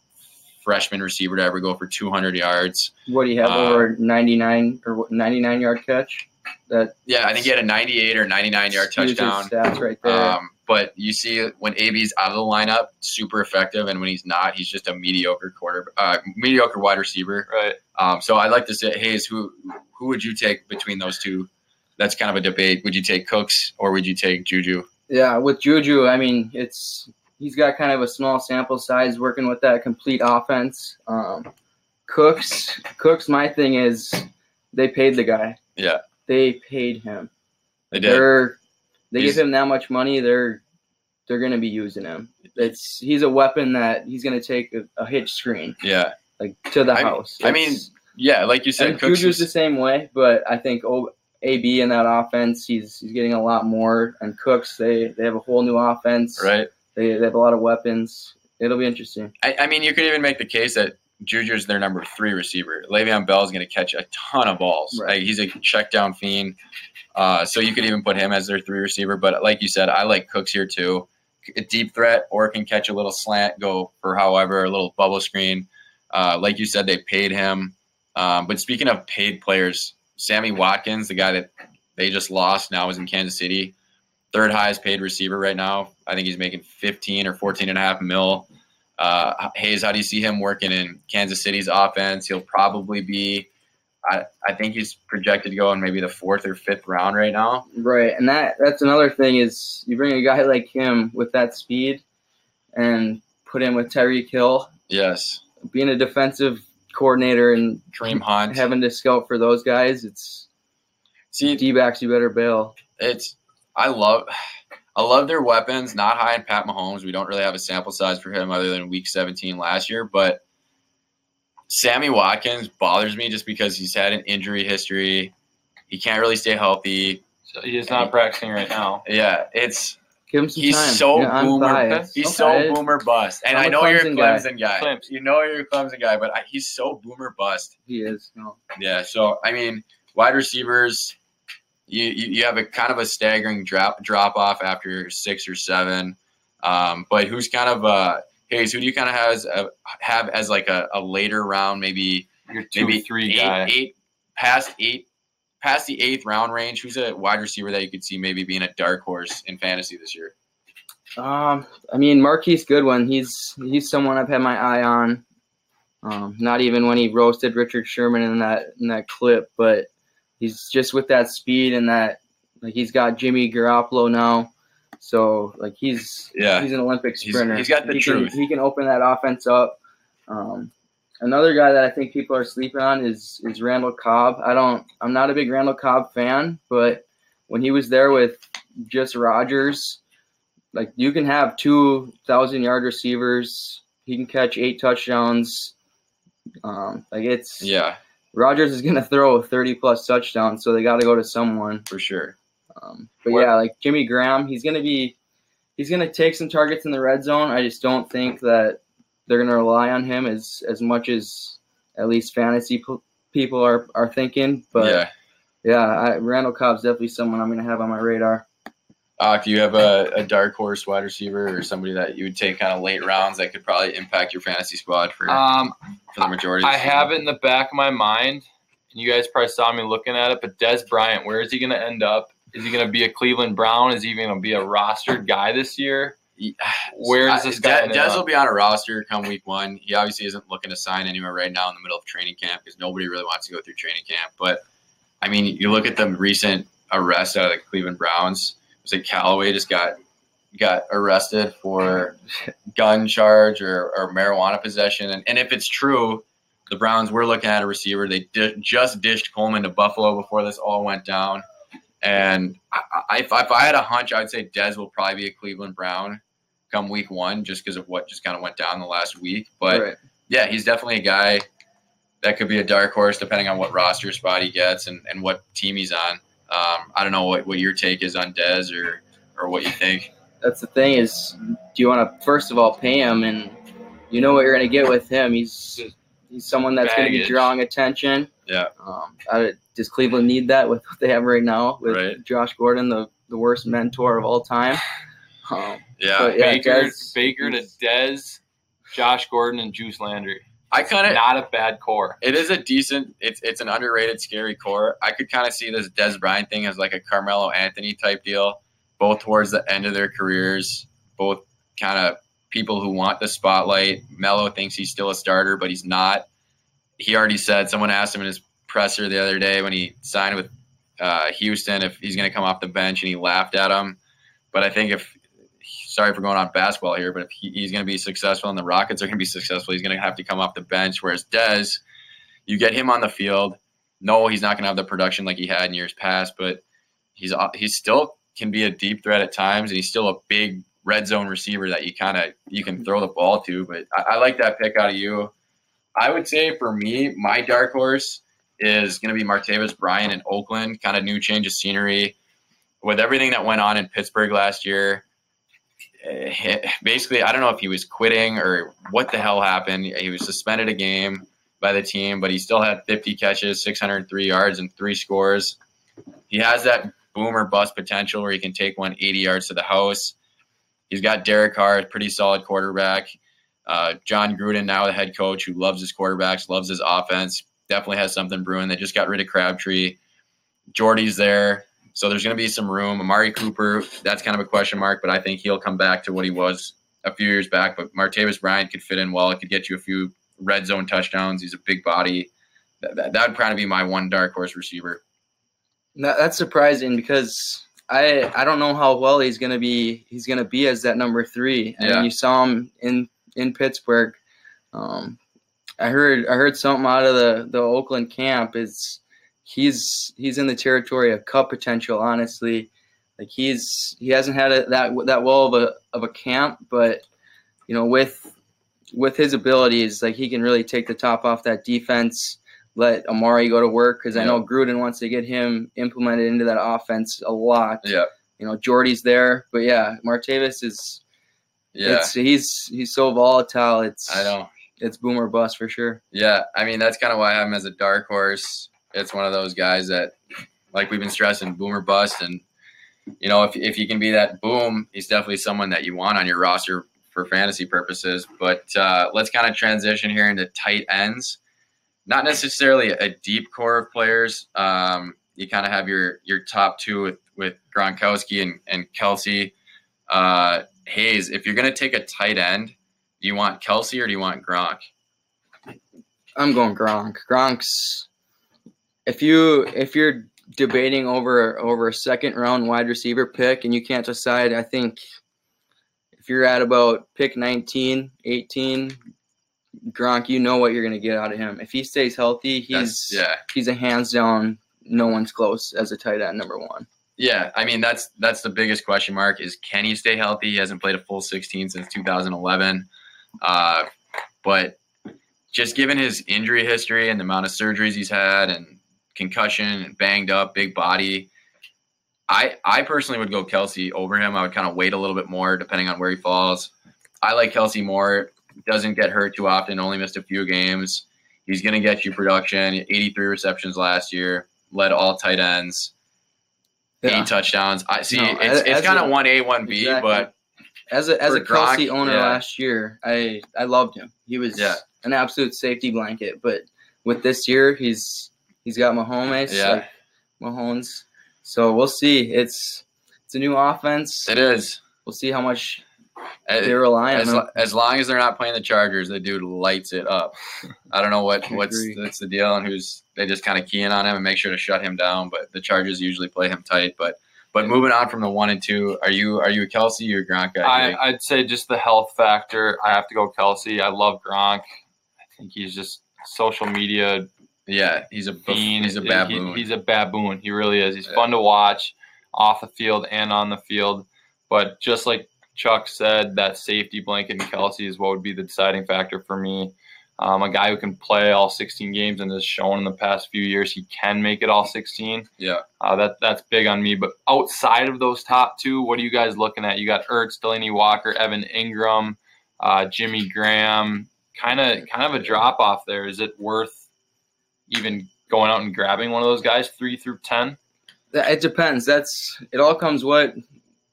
freshman receiver to ever go for 200 yards. What do you have Uh, over 99 or 99 yard catch? That Yeah, I think he had a 98 or 99 yard touchdown. stats right there. Um, but you see when AB's out of the lineup, super effective, and when he's not, he's just a mediocre quarter, uh, mediocre wide receiver. Right. Um, so I'd like to say, Hayes, who who would you take between those two? That's kind of a debate. Would you take Cooks or would you take Juju? Yeah, with Juju, I mean, it's he's got kind of a small sample size working with that complete offense. Um, Cooks, Cooks, my thing is they paid the guy. Yeah. They paid him. They did. They're they He's- give him that much money. They're they're gonna be using him. It's he's a weapon that he's gonna take a, a hitch screen Yeah, like to the I- house. I mean, yeah. Like you said, Cooks. Juju's the same way, but I think o, AB in that offense, he's he's getting a lot more. And Cooks, they they have a whole new offense. right. They, they have a lot of weapons. It'll be interesting. I, I mean, you could even make the case that Juju's their number three receiver. Le'Veon Bell is going to catch a ton of balls. Right. Like, he's a check down fiend. Uh, so you could even put him as their three receiver. But like you said, I like Cooks here too. A deep threat or can catch a little slant, go for however, a little bubble screen. Uh, like you said, they paid him. Um, but speaking of paid players, Sammy Watkins, the guy that they just lost, now is in Kansas City. Third highest paid receiver right now. I think he's making 15 or 14 and a half mil. Uh, Hayes, how do you see him working in Kansas City's offense? He'll probably be, I, I think he's projected to go in maybe the fourth or fifth round right now. Right, and that that's another thing is you bring a guy like him with that speed, and put him with Tyreek Hill, Yes. being a defensive coordinator and Kareem Hunt. having to scout for those guys. It's See, D backs you better bail. it's I love I love their weapons. Not high in Pat Mahomes. We don't really have a sample size for him other than Week 17 last year, but Sammy Watkins bothers me just because he's had an injury history. He can't really stay healthy. So he is not practicing right now. Yeah, it's Give him some he's time. so Yeah, boomer. He's Okay. so boomer bust. And I'm I a know you're a Clemson guy. Guy. Clemson. You know you're a Clemson guy, but I, he's so boomer bust. He is. No. Yeah, so I mean, wide receivers, you, you, you have a kind of a staggering drop drop off after six or seven. Um, but who's kind of uh, Hayes? Who do you kind of have as a, have as like a, a later round, maybe Your two maybe three eight, guy. eight past eight past the eighth round range? Who's a wide receiver that you could see maybe being a dark horse in fantasy this year? Um, I mean Marquise Goodwin. He's he's someone I've had my eye on. Um, not even when he roasted Richard Sherman in that in that clip, but he's just with that speed and that like he's got Jimmy Garoppolo now. So like he's Yeah. he's an Olympic He's- sprinter. he's got the he truth. Can, he can open that offense up. Um, another guy that I think people are sleeping on is is Randall Cobb. I don't. I'm not a big Randall Cobb fan, but when he was there with just Rodgers, like you can have two thousand yard receivers. He can catch eight touchdowns. Um, like it's Yeah, Rodgers is gonna throw thirty plus touchdowns, so they got to go to someone. for sure. Um, but What- yeah, like Jimmy Graham, he's gonna be he's gonna take some targets in the red zone. I just don't think that they're gonna rely on him as as much as at least fantasy p- people are are thinking. But yeah. yeah, I, Randall Cobb's definitely someone I'm gonna have on my radar. Uh, do you have a, a dark horse wide receiver or somebody that you would take kind of late rounds that could probably impact your fantasy squad for, Um, for the majority? Of I the season? have it in the back of my mind, and you guys probably saw me looking at it. But Dez Bryant, where is he going to end up? Is he going to be a Cleveland Brown? Is he even going to be a rostered guy this year? Where is this guy Dez, ended Dez up? will be on a roster come week one. He obviously isn't looking to sign anywhere right now in the middle of training camp because nobody really wants to go through training camp. But I mean, you look at the recent arrest out of the Cleveland Browns. Was it Callaway just got got arrested for gun charge or, or marijuana possession? And, and if it's true, the Browns were looking at a receiver. They di- just dished Coleman to Buffalo before this all went down. And I, I, if, if I had a hunch, I'd say Dez will probably be a Cleveland Brown come week one, just because of what just kind of went down the last week. But Right. yeah, he's definitely a guy that could be a dark horse depending on what roster spot he gets and, and what team he's on. Um, I don't know what, what your take is on Dez or or what you think. That's the thing is, do you want to first of all pay him, and you know what you're gonna get with him? He's he's someone that's gonna be drawing attention. Yeah. Um, I, does Cleveland need that with what they have right now with Right. Josh Gordon, the the worst mentor of all time? Um, Yeah, yeah, Baker, Dez- Baker to Dez, Josh Gordon, and Juice Landry. I kind of Not a bad core. it is a decent. It's it's an underrated, scary core. I could kind of see this Dez Bryant thing as like a Carmelo Anthony type deal, both towards the end of their careers, both kind of people who want the spotlight. Melo thinks he's still a starter, but he's not. He already said someone asked him in his presser the other day when he signed with uh, Houston if he's going to come off the bench, and he laughed at him. But I think if sorry for going on basketball here, but if he, he's going to be successful and the Rockets are going to be successful, he's going to have to come off the bench. Whereas Dez, you get him on the field. No, he's not going to have the production like he had in years past, but he's he still can be a deep threat at times, and he's still a big red zone receiver that you kind of you can throw the ball to. But I, I like that pick out of you. I would say for me, my dark horse is going to be Martavis Bryant in Oakland. Kind of new change of scenery with everything that went on in Pittsburgh last year. Basically, I don't know if he was quitting or what the hell happened. He was suspended a game by the team, but he still had 50 catches, 603 yards, and three scores. He has that boomer bust potential where he can take one 80 yards to the house. He's got Derek Carr, pretty solid quarterback. Uh, Jon Gruden, now the head coach, who loves his quarterbacks, loves his offense, definitely has something brewing. They just got rid of Crabtree. Jordy's there. So there's going to be some room. Amari Cooper, that's kind of a question mark, but I think he'll come back to what he was a few years back. But Martavis Bryant could fit in well. It could get you a few red zone touchdowns. He's a big body. That, that, that would probably be my one dark horse receiver. that, that's surprising because I I don't know how well he's gonna be. He's gonna be as that number three. And Yeah. you saw him in in Pittsburgh. Um, I heard I heard something out of the the Oakland camp is he's he's in the territory of cup potential. Honestly, like he's he hasn't had a, that that well of a of a camp, but you know with with his abilities, like he can really take the top off that defense. Let Amari go to work because I know Gruden wants to get him implemented into that offense a lot. Yeah. You know, Jordy's there, but yeah, Martavis is. Yeah. It's, he's he's so volatile. It's I know. it's boomer bust for sure. Yeah, I mean that's kind of why I'm as a dark horse. It's one of those guys that, like we've been stressing, boomer bust, and you know if if he can be that boom, he's definitely someone that you want on your roster for fantasy purposes. But uh, let's kind of transition here into tight ends. Not necessarily a deep core of players. Um, you kind of have your your top two with with Gronkowski and and Kelce. Uh, Hayes, if you're gonna take a tight end, do you want Kelce or do you want Gronk? I'm going Gronk. Gronk's if you if you're debating over over a second round wide receiver pick and you can't decide, I think if you're at about pick 19, 18, Gronk, you know what you're gonna get out of him. If he stays healthy, he's That's- yeah. he's a hands down, no one's close as a tight end number one. Yeah, I mean that's that's the biggest question mark is can he stay healthy? He hasn't played a full 16 since 2011, uh, but just given his injury history and the amount of surgeries he's had and concussion banged up, big body, I I personally would go Kelce over him. I would kind of wait a little bit more depending on where he falls. I like Kelce more. Doesn't get hurt too often. Only missed a few games. He's going to get you production. 83 receptions last year. Led all tight ends Yeah. eight touchdowns. I see. No, it's as- it's kind of one A, one B, but As a as a Kelce Gronk, owner yeah. last year, I I loved him. He was Yeah. an absolute safety blanket. But with this year, he's he's got Mahomes, Yeah. like Mahomes. So we'll see. It's it's a new offense. it is. We'll see how much As, they rely on as, him. lo- as long as they're not playing the Chargers, the dude lights it up. I don't know what I what's that's the deal and who's they just kind of key in on him and make sure to shut him down. But the Chargers usually play him tight. But but moving on from the one and two, are you are you a Kelce or Gronk guy? I, I'd say just the health factor. I have to go Kelce. I love Gronk. I think he's just social media yeah, he's a fiend. he's a He- baboon. he's a baboon. He really is. He's Yeah. fun to watch off the field and on the field. But just like Chuck said, that safety blanket in Kelce is what would be the deciding factor for me. Um, a guy who can play all 16 games and has shown in the past few years he can make it all 16. yeah, Uh, that that's big on me. But outside of those top two, what are you guys looking at? You got Ertz, Delanie Walker, Evan Engram, uh, Jimmy Graham. Kind of kind of a drop off there. Is it worth even going out and grabbing one of those guys three through ten? It depends. That's it. All comes what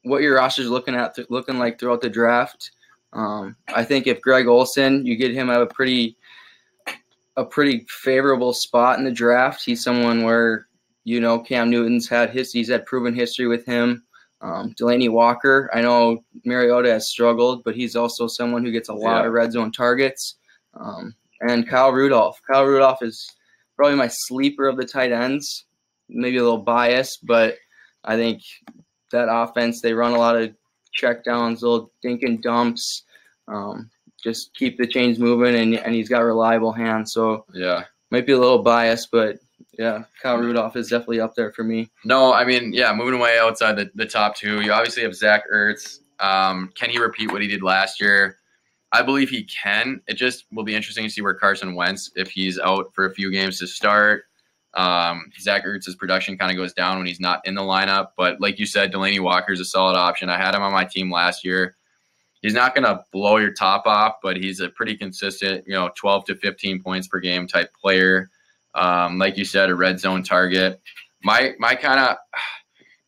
what your roster's looking at, looking like throughout the draft. Um, I think if Greg Olsen, you get him at a pretty a pretty favorable spot in the draft. He's someone where you know Cam Newton's had his he's had proven history with him. Um, Delanie Walker, I know Mariota has struggled, but he's also someone who gets a lot Yeah. of red zone targets. Um, and Kyle Rudolph. Kyle Rudolph is probably my sleeper of the tight ends. Maybe a little biased, but I think that offense they run a lot of check downs, little dink and dumps. Um, just keep the chains moving, and and he's got reliable hands. So yeah. might be a little biased, but yeah, Kyle Rudolph is definitely up there for me. No, I mean, yeah, moving away outside the, the top two, you obviously have Zach Ertz. Um, can he repeat what he did last year? I believe he can. It just will be interesting to see where Carson Wentz, if he's out for a few games to start. Um, Zach Ertz's production kind of goes down when he's not in the lineup. But like you said, Delanie Walker is a solid option. I had him on my team last year. He's not going to blow your top off, but he's a pretty consistent, you know, 12 to 15 points per game type player. Um, like you said, a red zone target. My my kind of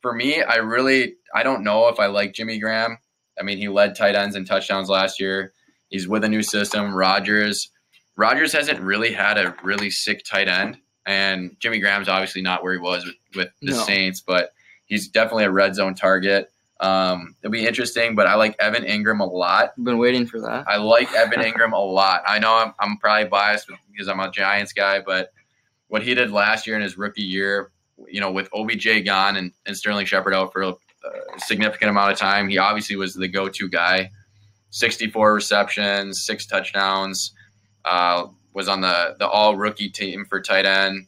for me, I really I don't know if I like Jimmy Graham. I mean, he led tight ends and touchdowns last year. He's with a new system. Rodgers, Rodgers hasn't really had a really sick tight end, and Jimmy Graham's obviously not where he was with, with the No. Saints, but he's definitely a red zone target. Um, it'll be interesting, but I like Evan Engram a lot. Been waiting for that. I like Evan Engram a lot. I know I'm, I'm probably biased because I'm a Giants guy, but what he did last year in his rookie year, you know, with OBJ gone and, and Sterling Shepard out for a, a significant amount of time, he obviously was the go-to guy. 64 receptions, six touchdowns. Uh, was on the the all rookie team for tight end.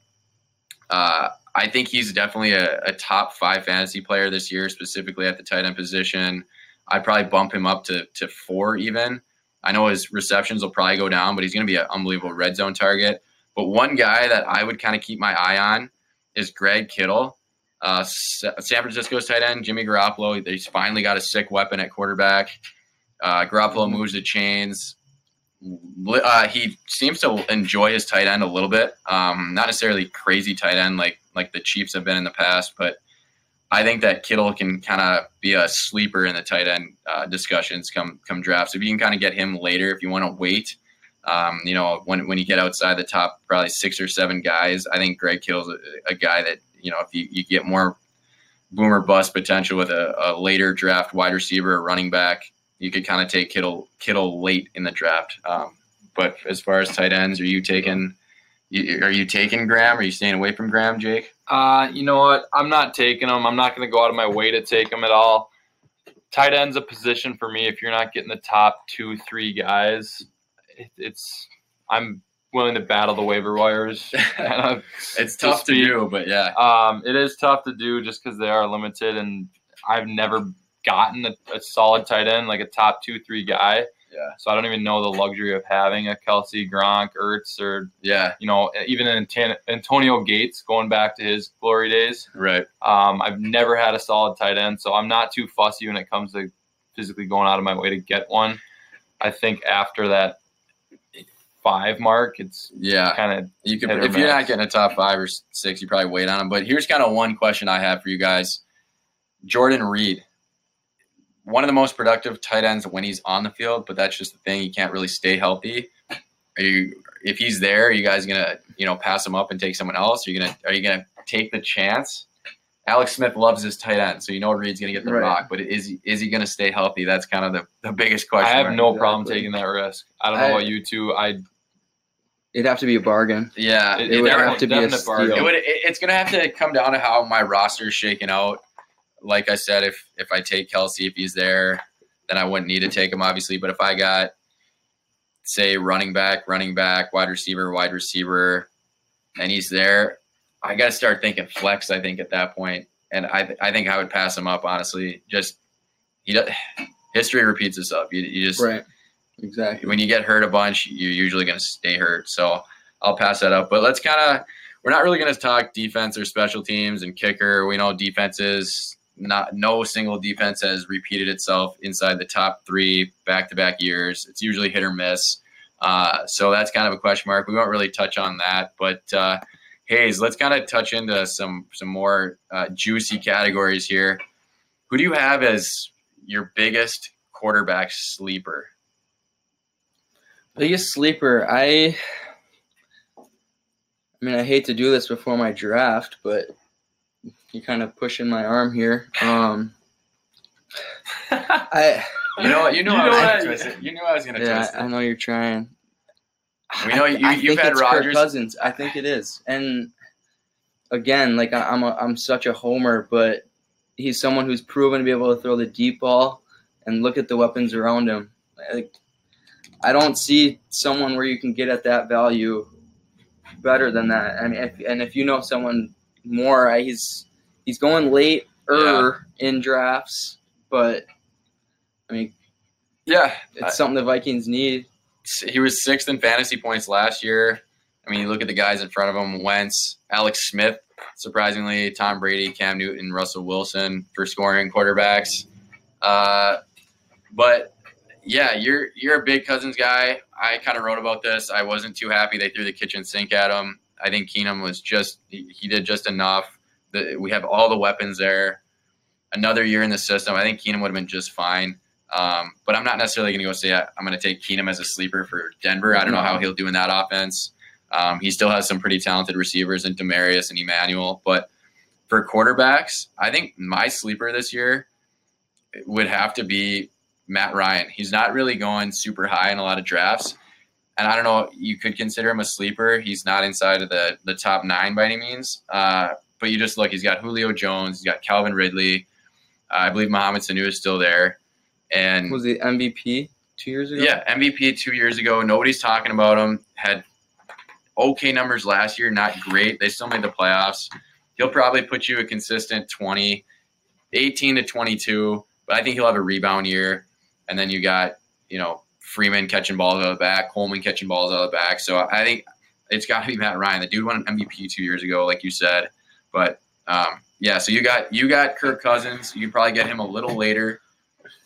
Uh, I think he's definitely a, a top five fantasy player this year, specifically at the tight end position. I'd probably bump him up to to four even. I know his receptions will probably go down, but he's going to be an unbelievable red zone target. But one guy that I would kind of keep my eye on is Greg Kittle, uh, San Francisco's tight end, Jimmy Garoppolo. He's finally got a sick weapon at quarterback. Uh, Garoppolo moves the chains. Uh, he seems to enjoy his tight end a little bit. Um, not necessarily crazy tight end like like the Chiefs have been in the past, but I think that Kittle can kind of be a sleeper in the tight end uh, discussions come come drafts. If you can kind of get him later, if you want to wait, um, you know, when when you get outside the top probably six or seven guys, I think Greg Kittle's a, a guy that you know if you, you get more boomer bust potential with a, a later draft wide receiver or running back, you could kind of take Kittle Kittle late in the draft. Um, but as far as tight ends, are you taking? You, are you taking Graham? Are you staying away from Graham, Jake? Uh, you know what? I'm not taking them. I'm not going to go out of my way to take them at all. Tight end's a position for me. If you're not getting the top two, three guys, it, it's I'm willing to battle the waiver wires. It's tough to do, but yeah. Um, it is tough to do just because they are limited, and I've never gotten a, a solid tight end like a top two three guy. Yeah. So I don't even know the luxury of having a Kelce, Gronk, Ertz, or Yeah, you know even an Antonio Gates going back to his glory days. right. Um, I've never had a solid tight end, so I'm not too fussy when it comes to physically going out of my way to get one. I think after that five mark, it's Yeah. kind of You could or if you're not getting a top five or six, you probably wait on them. But here's kind of one question I have for you guys: Jordan Reed, one of the most productive tight ends when he's on the field, but that's just the thing; he can't really stay healthy. Are you, if he's there, are you guys gonna you know pass him up and take someone else? Are you gonna are you gonna take the chance? Alex Smith loves his tight end, so you know Reed's gonna get the Right. rock. But is he, is he gonna stay healthy? That's kind of the, the biggest question. I have mark. no problem taking that risk. I don't know I- about you two. I It'd have to be a bargain. Yeah, it, It it would have to be a definite bargain. It would. It, it's gonna have to come down to how my roster is shaking out. Like I said, if if I take Kelce, if he's there, then I wouldn't need to take him, obviously. But if I got, say, running back, running back, wide receiver, wide receiver, and he's there, I got to start thinking flex. I think at that point, and I I think I would pass him up. Honestly, just he does. History repeats itself. You, you just Right. Exactly. when you get hurt a bunch, you're usually going to stay hurt. So I'll pass that up. But let's kind of, we're not really going to talk defense or special teams and kicker. We know defenses, not no single defense has repeated itself inside the top three back to back years. It's usually hit or miss. Uh, so that's kind of a question mark. We won't really touch on that. But uh, Hayes, let's kind of touch into some some more uh, juicy categories here. Who do you have as your biggest quarterback sleeper? Biggest sleeper. I. I mean, I hate to do this before my draft, but you're kind of pushing my arm here. Um, I You know, you know, You I know was what? gonna twist it. You knew I was gonna yeah, twist I know you're trying. We know you- I you've had it's Kirk Rodgers. Cousins. I think it is, and again, like I- I'm, a, I'm such a homer, but he's someone who's proven to be able to throw the deep ball and look at the weapons around him. Like, I don't see someone where you can get at that value better than that. I mean, if, and if you know someone more, I, he's he's going late er in drafts, but I mean, Yeah, it's something the Vikings need. he was sixth in fantasy points last year. I mean, you look at the guys in front of him: Wentz, Alex Smith, surprisingly, Tom Brady, Cam Newton, Russell Wilson for scoring quarterbacks. Uh, but yeah, you're you're a big Cousins guy. I kind of wrote about this. I wasn't too happy they threw the kitchen sink at him. I think Keenum was just he, he did just enough. The, we have all the weapons there. Another year in the system, I think Keenum would have been just fine. Um, but I'm not necessarily going to go say I, I'm going to take Keenum as a sleeper for Denver. I don't know how he'll do in that offense. Um, he still has some pretty talented receivers in Demaryius and Emmanuel. But for quarterbacks, I think my sleeper this year would have to be Matt Ryan. He's not really going super high in a lot of drafts. And I don't know, you could consider him a sleeper. He's not inside of the, the top nine by any means. Uh, but you just look, he's got Julio Jones, he's got Calvin Ridley. Uh, I believe Mohamed Sanu is still there. And Was the MVP two years ago? yeah, MVP two years ago. Nobody's talking about him. Had okay numbers last year, not great. They still made the playoffs. He'll probably put you a consistent 20, 18 to 22, but I think he'll have a rebound year. And then you got, you know, Freeman catching balls out of the back, Coleman catching balls out of the back. So I think it's got to be Matt Ryan. The dude won an MVP two years ago, like you said. But um, yeah, so you got you got Kirk Cousins. You probably get him a little later.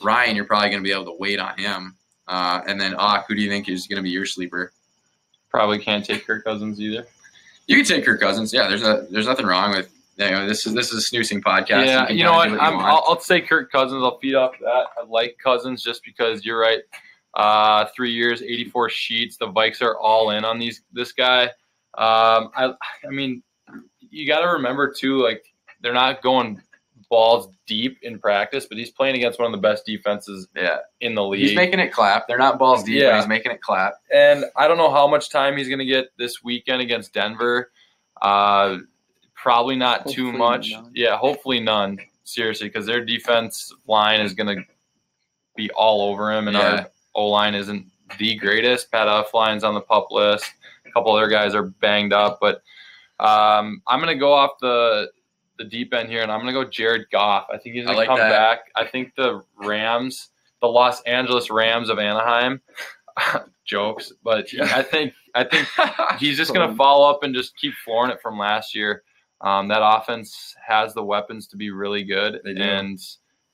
Ryan, you're probably going to be able to wait on him. Uh, and then Ock, who do you think is going to be your sleeper? Probably can't take Kirk Cousins either. You can take Kirk Cousins. Yeah, there's a there's nothing wrong with you know this is this is a snoozing podcast. yeah, can you know what? kinda I'm, you I'll. I'll say Kirk Cousins. I'll feed off that. I like Cousins just because you're right. Uh, three years, 84 sheets. The Vikes are all in on these this guy. Um, I I mean, you got to remember too, like they're not going balls deep in practice, but he's playing against one of the best defenses yeah, in the league. he's making it clap. They're not balls deep, but Yeah. he's making it clap. and I don't know how much time he's going to get this weekend against Denver. Uh, probably not too much. none. Yeah, hopefully none. Seriously, because their defense line is going to be all over him, and Yeah. our O line isn't the greatest. Pat Elflein's on the pup list. A couple other guys are banged up, but um, I'm gonna go off the the deep end here, and I'm gonna go Jared Goff. I think he's gonna like come that. back. I think the Rams, the Los Angeles Rams of Anaheim, jokes, but I think I think he's just going to follow up and just keep flooring it from last year. Um, that offense has the weapons to be really good, They do. and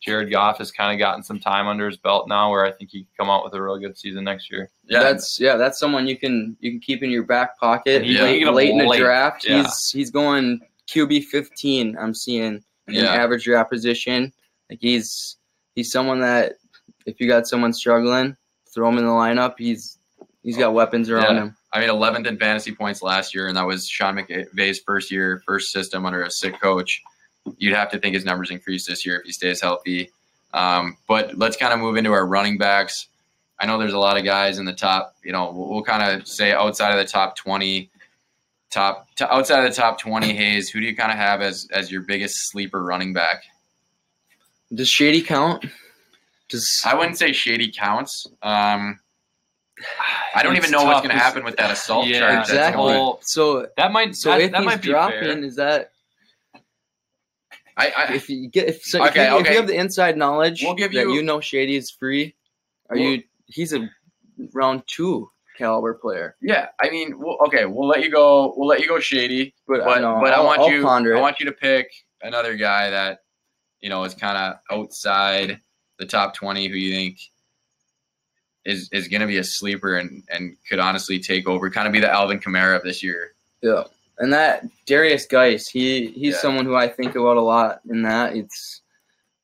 Jared Goff has kind of gotten some time under his belt now, where I think he can come out with a really good season next year. yeah, That's yeah, that's someone you can you can keep in your back pocket And he- late, late in the draft. yeah. He's he's going QB fifteen. I'm seeing in Yeah. average draft position. Like he's he's someone that if you got someone struggling, throw him in the lineup. He's he's got weapons around Yeah. him. I mean, 11th in fantasy points last year, and that was Sean McVay's first year, first system under a sick coach. You'd have to think his numbers increase this year if he stays healthy. Um, but let's kind of move into our running backs. I know there's a lot of guys in the top. You know, we'll, we'll kind of say outside of the top 20, top t- outside of the top 20. Hayes, who do you kind of have as as your biggest sleeper running back? Does Shady count? Does I wouldn't say Shady counts. Um, I don't even know what's going to happen with that assault Yeah, charge. Exactly? going. whole- So That might so that, if that he's might be dropping, fair. is that I, I, if you get if, so if, Okay, you, if you have the inside knowledge We'll give that you- you know Shady is free, are We'll- you? He's a round two caliber player. Yeah, I mean, we'll, okay, we'll let you go. We'll let you go shady, But, but no, but I want I'll you. ponder I want you to pick another guy that you know is kind of outside the top twenty, who you think is is going to be a sleeper and and could honestly take over, kind of be the Alvin Kamara of this year. Yeah, and that Derrius Guice, he he's Yeah. someone who I think about a lot. In that, it's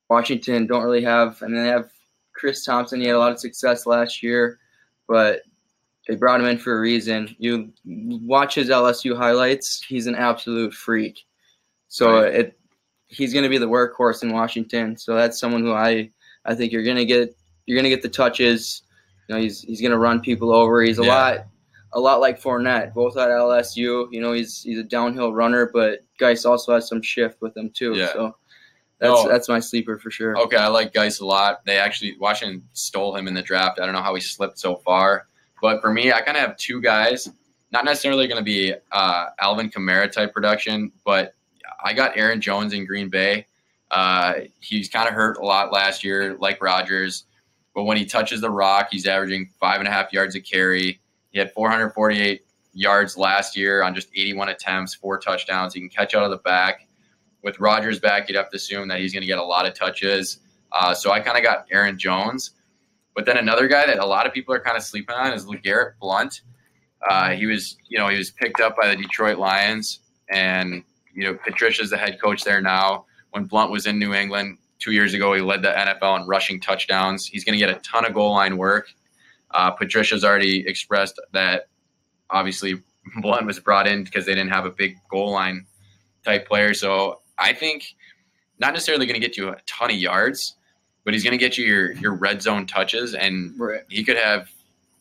Washington don't really have. I mean, they have Chris Thompson. He had a lot of success last year, but they brought him in for a reason. You watch his LSU highlights; he's an absolute freak. So Right. it he's going to be the workhorse in Washington. So that's someone who I I think you're going to get you're going to get the touches. You know, he's he's going to run people over. He's a Yeah. lot a lot like Fournette, both at LSU. You know, he's he's a downhill runner, but Guice also has some shift with him too. Yeah. So that's No. that's my sleeper for sure. Okay, I like Guice a lot. They actually Washington stole him in the draft. I don't know how he slipped so far, but for me, I kind of have two guys. Not necessarily going to be uh, Alvin Kamara type production, but I got Aaron Jones in Green Bay. Uh, he's kind of hurt a lot last year, like Rodgers. But when he touches the rock, he's averaging five and a half yards a carry. He had 448 yards last year on just 81 attempts, four touchdowns. He can catch out of the back. With Rodgers back, you'd have to assume that he's going to get a lot of touches. Uh, so I kind of got Aaron Jones. But then another guy that a lot of people are kind of sleeping on is LeGarrette Blunt. Uh, he was, you know, he was picked up by the Detroit Lions, and you know, Patricia's the head coach there now. When Blunt was in New England two years ago, he led the NFL in rushing touchdowns. He's going to get a ton of goal line work. Uh, Patricia's already expressed that obviously Blunt was brought in because they didn't have a big goal line type player. So I think not necessarily going to get you a ton of yards, but he's going to get you your your red zone touches, and Right. he could have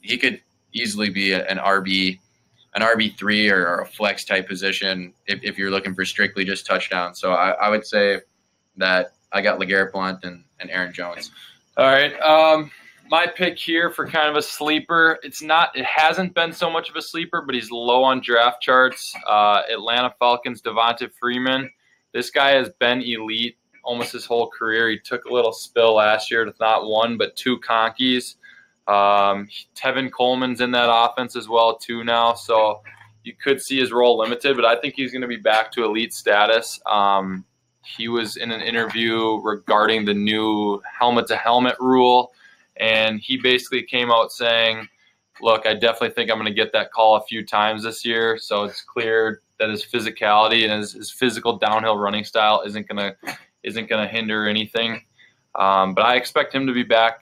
he could easily be a, an RB an RB three or, or a flex type position if, if you're looking for strictly just touchdowns. So I, I would say that I got Legarrette Blunt and, and Aaron Jones. All right. Um, my pick here for kind of a sleeper. It's not. It hasn't been so much of a sleeper, but he's low on draft charts. Uh, Atlanta Falcons Devonta Freeman. This guy has been elite almost his whole career. He took a little spill last year to not one but two conkies. Um, Tevin Coleman's in that offense as well too now, so you could see his role limited. But I think he's going to be back to elite status. Um, he was in an interview regarding the new helmet to helmet rule, and he basically came out saying, "Look, I definitely think I'm going to get that call a few times this year, so it's clear that his physicality and his, his physical downhill running style isn't going to isn't going to hinder anything. Um, but I expect him to be back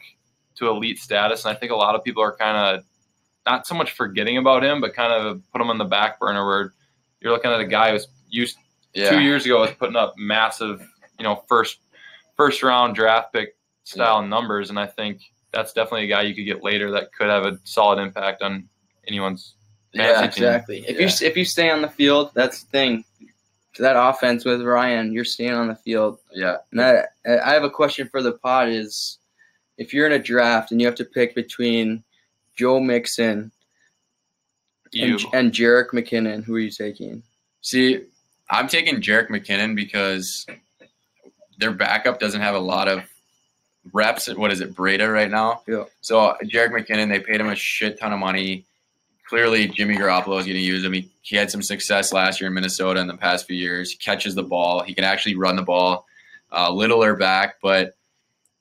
to elite status, and I think a lot of people are kind of not so much forgetting about him, but kind of put him on the back burner. Where you're looking at a guy who's used two years ago was putting up massive, you know, first first round draft pick style numbers, and I think that's definitely a guy you could get later that could have a solid impact on anyone's Yeah, fantasy team. Exactly. If you if you stay on the field, that's the thing. That offense with Ryan, you're staying on the field. Yeah. And that, I have a question for the pod: Is if you're in a draft and you have to pick between Joe Mixon, You. and, and Jerick McKinnon. Who are you taking? See, I'm taking Jerick McKinnon because their backup doesn't have a lot of reps at what is it, Breida right now? Yeah. So Jerick McKinnon, they paid him a shit ton of money. Clearly, Jimmy Garoppolo is going to use him. He, he had some success last year in Minnesota in the past few years. He catches the ball. He can actually run the ball. Uh, littler back, but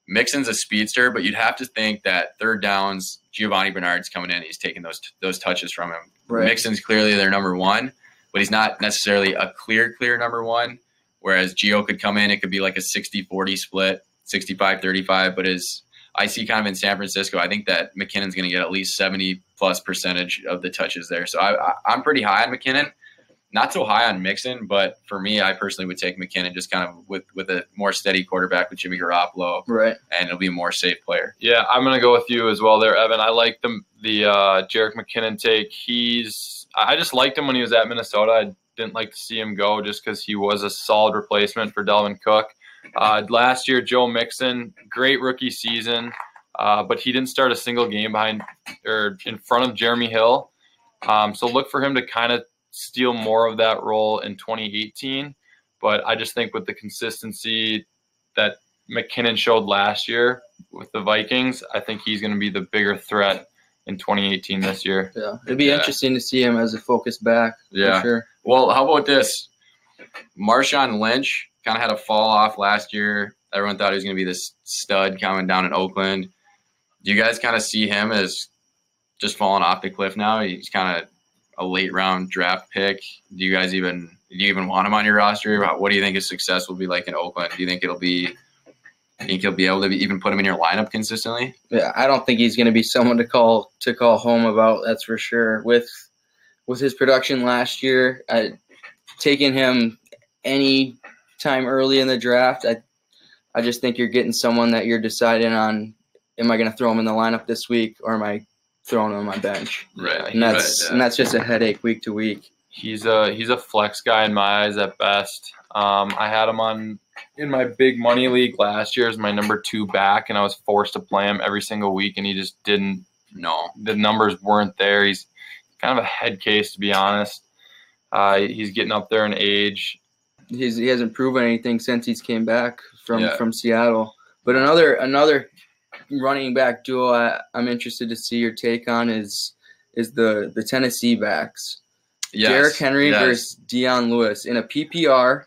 Mixon's a speedster. But you'd have to think that third downs, Giovani Bernard's coming in. He's taking those those touches from him. Right. Mixon's clearly their number one, but he's not necessarily a clear, clear number one. Whereas Gio could come in, it could be like a 60 40 split, 65 35. But as I see kind of in San Francisco, I think that McKinnon's going to get at least 70 plus percentage of the touches there. So I, I, I'm pretty high on McKinnon. Not so high on Mixon, but for me, I personally would take McKinnon just kind of with, with a more steady quarterback with Jimmy Garoppolo, Right. and it'll be a more safe player. Yeah, I'm gonna go with you as well there, Evan. I like the the uh, Jerick McKinnon take. He's I just liked him when he was at Minnesota. I didn't like to see him go just because he was a solid replacement for Dalvin Cook. Uh, last year, Joe Mixon, great rookie season, uh, but he didn't start a single game behind or in front of Jeremy Hill. Um, so look for him to kind of steal more of that role in 2018. But I just think with the consistency that McKinnon showed last year with the Vikings, I think he's going to be the bigger threat in 2018 this year. Yeah. It'd be Yeah. interesting to see him as a focus back. Yeah. Sure. Well, how about this? Marshawn Lynch kind of had a fall off last year. Everyone thought he was going to be this stud coming down in Oakland. Do you guys kind of see him as just falling off the cliff now? He's kind of a late round draft pick. Do you guys even do you even want him on your roster? What do you think his success will be like in Oakland? Do you think it'll be? You think you'll be able to be, even put him in your lineup consistently? Yeah, I don't think he's going to be someone to call to call home about. That's for sure. With with his production last year, I, taking him any time early in the draft, I I just think you're getting someone that you're deciding on. Am I going to throw him in the lineup this week, or am I throwing him on my bench? Right. And that's and that's just a headache week to week. He's a he's a flex guy in my eyes at best. Um, I had him on in my big money league last year as my number two back, and I was forced to play him every single week, and he just didn't. no. The numbers weren't there. He's kind of a head case, to be honest. Uh, he's getting up there in age. He's he hasn't proven anything since he's came back from Yeah. from Seattle. But another another running back duo I, I'm interested to see your take on is is the the Tennessee backs. Yes. Derrick Henry yes. versus Dion Lewis in a PPR.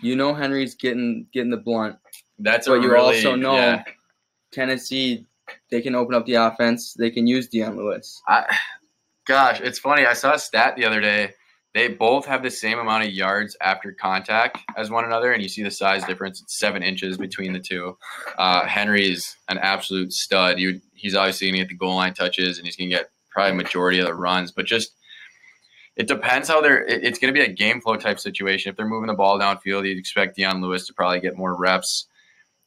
You know Henry's getting getting the blunt, That's but you really, also know yeah. Tennessee they can open up the offense. They can use Dion Lewis. I, gosh, it's funny. I saw a stat the other day. They both have the same amount of yards after contact as one another, and you see the size difference. It's seven inches between the two. Uh, Henry's an absolute stud. He's obviously going to get the goal line touches, and he's going to get probably majority of the runs. But just it depends how they're. It, it's going to be a game flow type situation. If they're moving the ball downfield, you'd expect Dion Lewis to probably get more reps.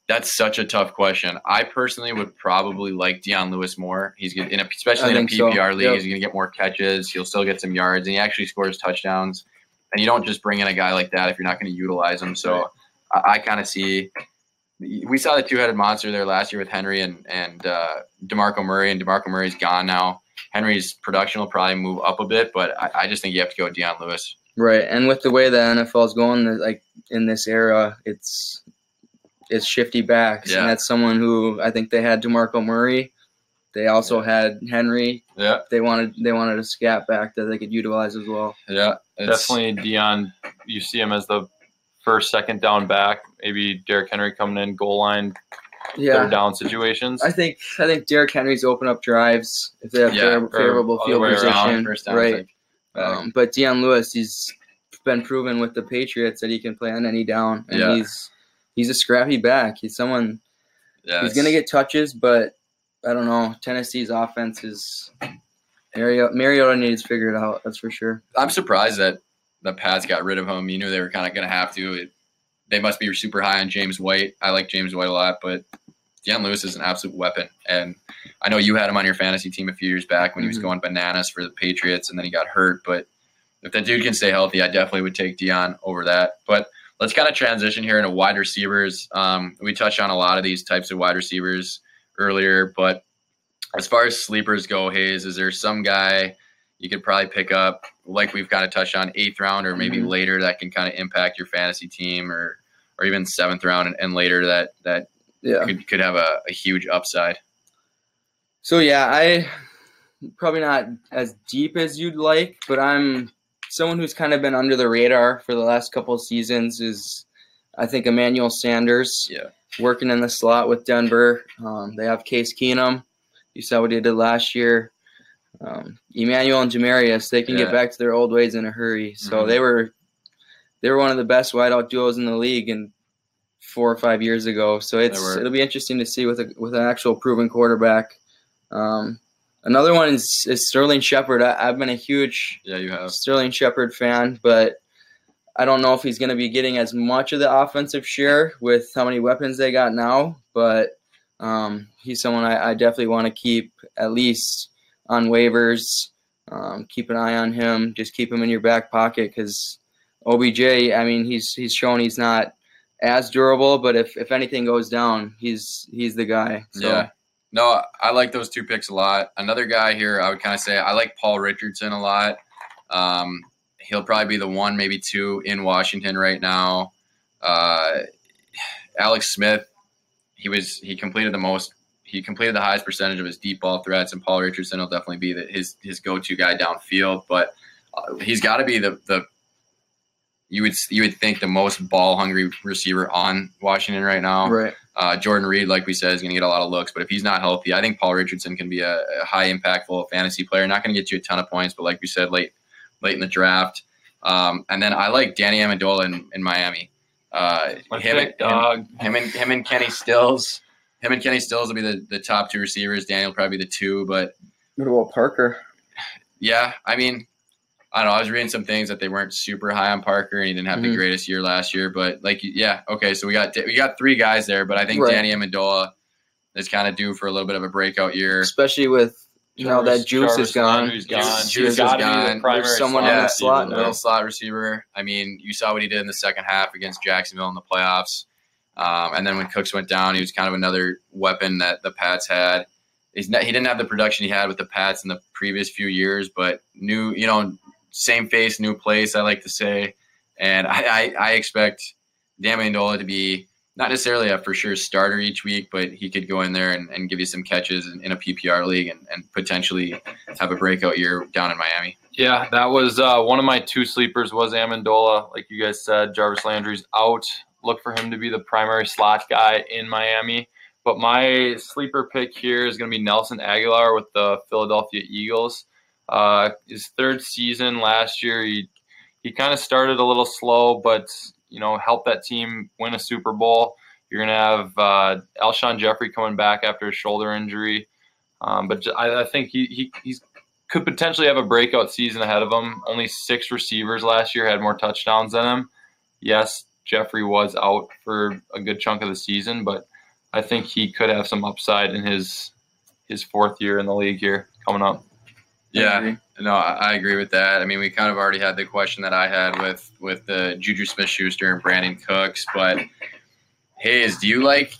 That's such a tough question. I personally would probably like Dion Lewis more. He's gonna, in a, especially I in a think so. PPR league, Yep. he's going to get more catches. He'll still get some yards, and he actually scores touchdowns. And you don't just bring in a guy like that if you're not going to utilize him. So I, I kind of see. We saw the two-headed monster there last year with Henry and and uh, Demarco Murray, and Demarco Murray's gone now. Henry's production will probably move up a bit, but I, I just think you have to go with Dion Lewis. Right, and with the way the NFL is going, like in this era, it's it's shifty backs, Yeah. and that's someone who I think they had Demarco Murray. They also had Henry. Yeah, They wanted they wanted a scat back that they could utilize as well. yeah, it's- Definitely Dion. You see him as the first, second down back. Maybe Derrick Henry coming in goal line, Yeah, third down situations. I think I think Derrick Henry's open up drives if they have Yeah, favorable, or favorable other field way around, position. first down, right, like, um, but Dion Lewis, he's been proven with the Patriots that he can play on any down, and Yeah. he's he's a scrappy back. He's someone yeah, he's gonna get touches, but I don't know. Tennessee's offense is Mariota, Mariota needs figured out. That's for sure. I'm surprised that the Pats got rid of him. You knew they were kind of going to have to. It, they must be super high on James White. I like James White a lot, but Dion Lewis is an absolute weapon. And I know you had him on your fantasy team a few years back when he was Mhm. going bananas for the Patriots, and then he got hurt. But if that dude can stay healthy, I definitely would take Dion over that. But let's kind of transition here into wide receivers. Um, we touched on a lot of these types of wide receivers earlier, but as far as sleepers go, Hayes, is there some guy you could probably pick up, like we've kind of touched on, eighth round or maybe Mhm. later that can kind of impact your fantasy team, or or even seventh round and, and later that that Yeah. could could have a, a huge upside. So yeah, I probably not as deep as you'd like, but I'm someone who's kind of been under the radar for the last couple of seasons. Is I think Emmanuel Sanders. Yeah. Working in the slot with Denver. Um, they have Case Keenum. You saw what he did last year. Um, Emmanuel and Jamarius, they can Yeah. get back to their old ways in a hurry. So Mhm. they were they were one of the best wideout duos in the league and four or five years ago. So it's it'll be interesting to see with a with an actual proven quarterback. Um, another one is, is Sterling Shepard. I, I've been a huge Yeah, you have. Sterling Shepard fan, but I don't know if he's going to be getting as much of the offensive share with how many weapons they got now. But um, he's someone I, I definitely want to keep at least on waivers. Um, keep an eye on him. Just keep him in your back pocket because OBJ. I mean, he's he's shown he's not as durable, but if, if anything goes down, he's he's the guy. So, Yeah. No, I like those two picks a lot. Another guy here, I would kind of say I like Paul Richardson a lot. Um, he'll probably be the one, maybe two in Washington right now. Uh, Alex Smith, he was he completed the most. He completed the highest percentage of his deep ball threats, and Paul Richardson will definitely be the, his his go to guy downfield. But uh, he's got to be the the you would you would think the most ball hungry receiver on Washington right now. right. Uh, Jordan Reed, like we said, is going to get a lot of looks, but if he's not healthy, I think Paul Richardson can be a, a high impactful fantasy player. Not going to get you a ton of points, but like we said, late late in the draft. Um, and then I like Danny Amendola in, in Miami. Uh, My him, pick, and, dog. him, him and him and Kenny Stills. Him and Kenny Stills will be the, the top two receivers. Daniel probably be the two, but What about Parker? yeah, I mean, I don't know. I was reading some things that they weren't super high on Parker, and he didn't have the Mhm. greatest year last year. But like, yeah, okay, so we got we got three guys there, but I think Right. Danny Amendola is kind of due for a little bit of a breakout year. Especially with you know that juice Jarvis is gone. Landry's gone. Juice- Juice is gotta gone. the There's someone slot in the Yeah, slot receiver. Little slot receiver. I mean, you saw what he did in the second half against Jacksonville in the playoffs. Um, and then when Cooks went down, he was kind of another weapon that the Pats had. He's not, he didn't have the production he had with the Pats in the previous few years, but new, you know, same face, new place. I like to say, and I, I, I expect Damiandola to be not necessarily a for sure starter each week, but he could go in there and, and give you some catches in, in a PPR league and, and potentially have a breakout year down in Miami. Yeah, that was uh, one of my two sleepers was Amendola. Like you guys said, Jarvis Landry's out. Look for him to be the primary slot guy in Miami. But my sleeper pick here is going to be Nelson Agholor with the Philadelphia Eagles. Uh, his third season last year, he he kind of started a little slow, but you know helped that team win a Super Bowl. You're to have uh, Alshon Jeffery coming back after a shoulder injury, um, but I, I, think he, he he's could potentially have a breakout season ahead of him. Only six receivers last year had more touchdowns than him. Yes, Jeffery was out for a good chunk of the season, but I think he could have some upside in his his fourth year in the league here coming up. Yeah, agree. no, I, agree with that. I mean, we kind of already had the question that I had with with the Juju Smith Schuster and Brandin Cooks, but Hayes, do you like?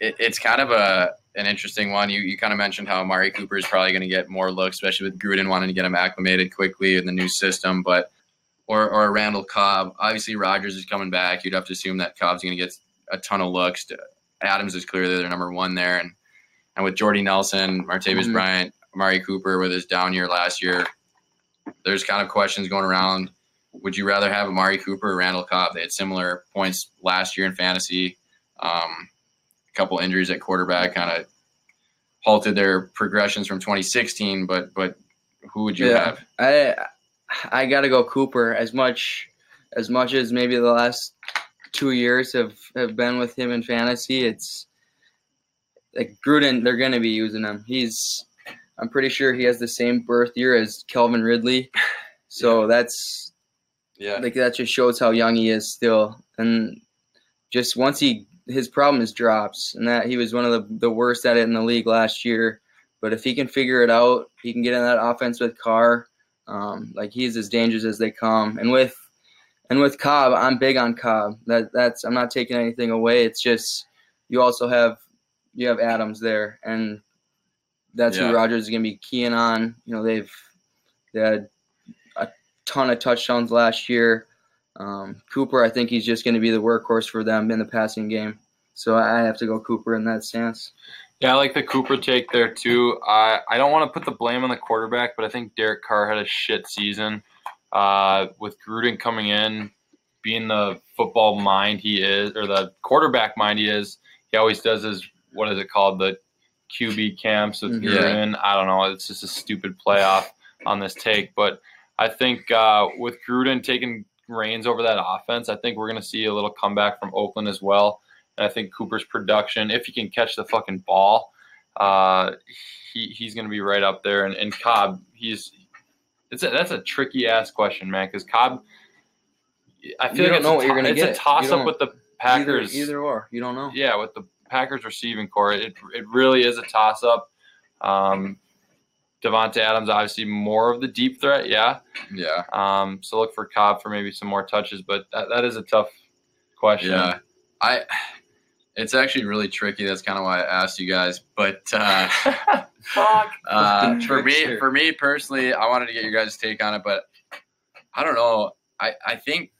It, it's kind of a an interesting one. You you kind of mentioned how Amari Cooper is probably going to get more looks, especially with Gruden wanting to get him acclimated quickly in the new system, but or or Randall Cobb. Obviously, Rodgers is coming back. You'd have to assume that Cobb's going to get a ton of looks. Adams is clearly their number one there, and and with Jordy Nelson, Martavis Mhm. Bryant, Amari Cooper with his down year last year, there's kind of questions going around. Would you rather have Amari Cooper or Randall Cobb? They had similar points last year in fantasy. Um, a couple injuries at quarterback kind of halted their progressions from 2016. But but who would you Yeah. have? I I gotta go Cooper as much as much as maybe the last two years have, have been with him in fantasy. It's like Gruden, they're gonna be using him. He's I'm pretty sure he has the same birth year as Calvin Ridley. So that's Yeah, like that just shows how young he is still. And just once he his problem is drops, and that he was one of the, the worst at it in the league last year. But if he can figure it out, he can get in that offense with Carr. Um, like he's as dangerous as they come. And with and with Cobb, I'm big on Cobb. That that's I'm not taking anything away. It's just you also have you have Adams there, and that's Yeah. who Rodgers is going to be keying on. You know, they've they had a ton of touchdowns last year. Um, Cooper, I think he's just going to be the workhorse for them in the passing game. So I have to go Cooper in that stance. Yeah, I like the Cooper take there too. I I don't want to put the blame on the quarterback, but I think Derek Carr had a shit season. Uh, with Gruden coming in, being the football mind he is, or the quarterback mind he is, he always does his what is it called the QB camps with. Gruden. I don't know. It's just a stupid playoff on this take, but I think uh, with Gruden taking reins over that offense, I think we're going to see a little comeback from Oakland as well. And I think Cooper's production, if he can catch the fucking ball, uh, he, he's going to be right up there. And, and Cobb, he's it's a, that's a tricky ass question, man, because Cobb, I feel You like don't it's, know a, what you're gonna it's get. a toss up with the Packers. Either, either or, you don't know. Yeah, with the Packers receiving corps, it, it really is a toss up. Um, Davante Adams, obviously more of the deep threat, yeah. Yeah. Um, so look for Cobb for maybe some more touches, but that, that is a tough question. Yeah. I it's actually really tricky. That's kind of why I asked you guys. But uh, Fuck. uh, for me, for me personally, I wanted to get your guys' take on it, but I don't know. I, I think,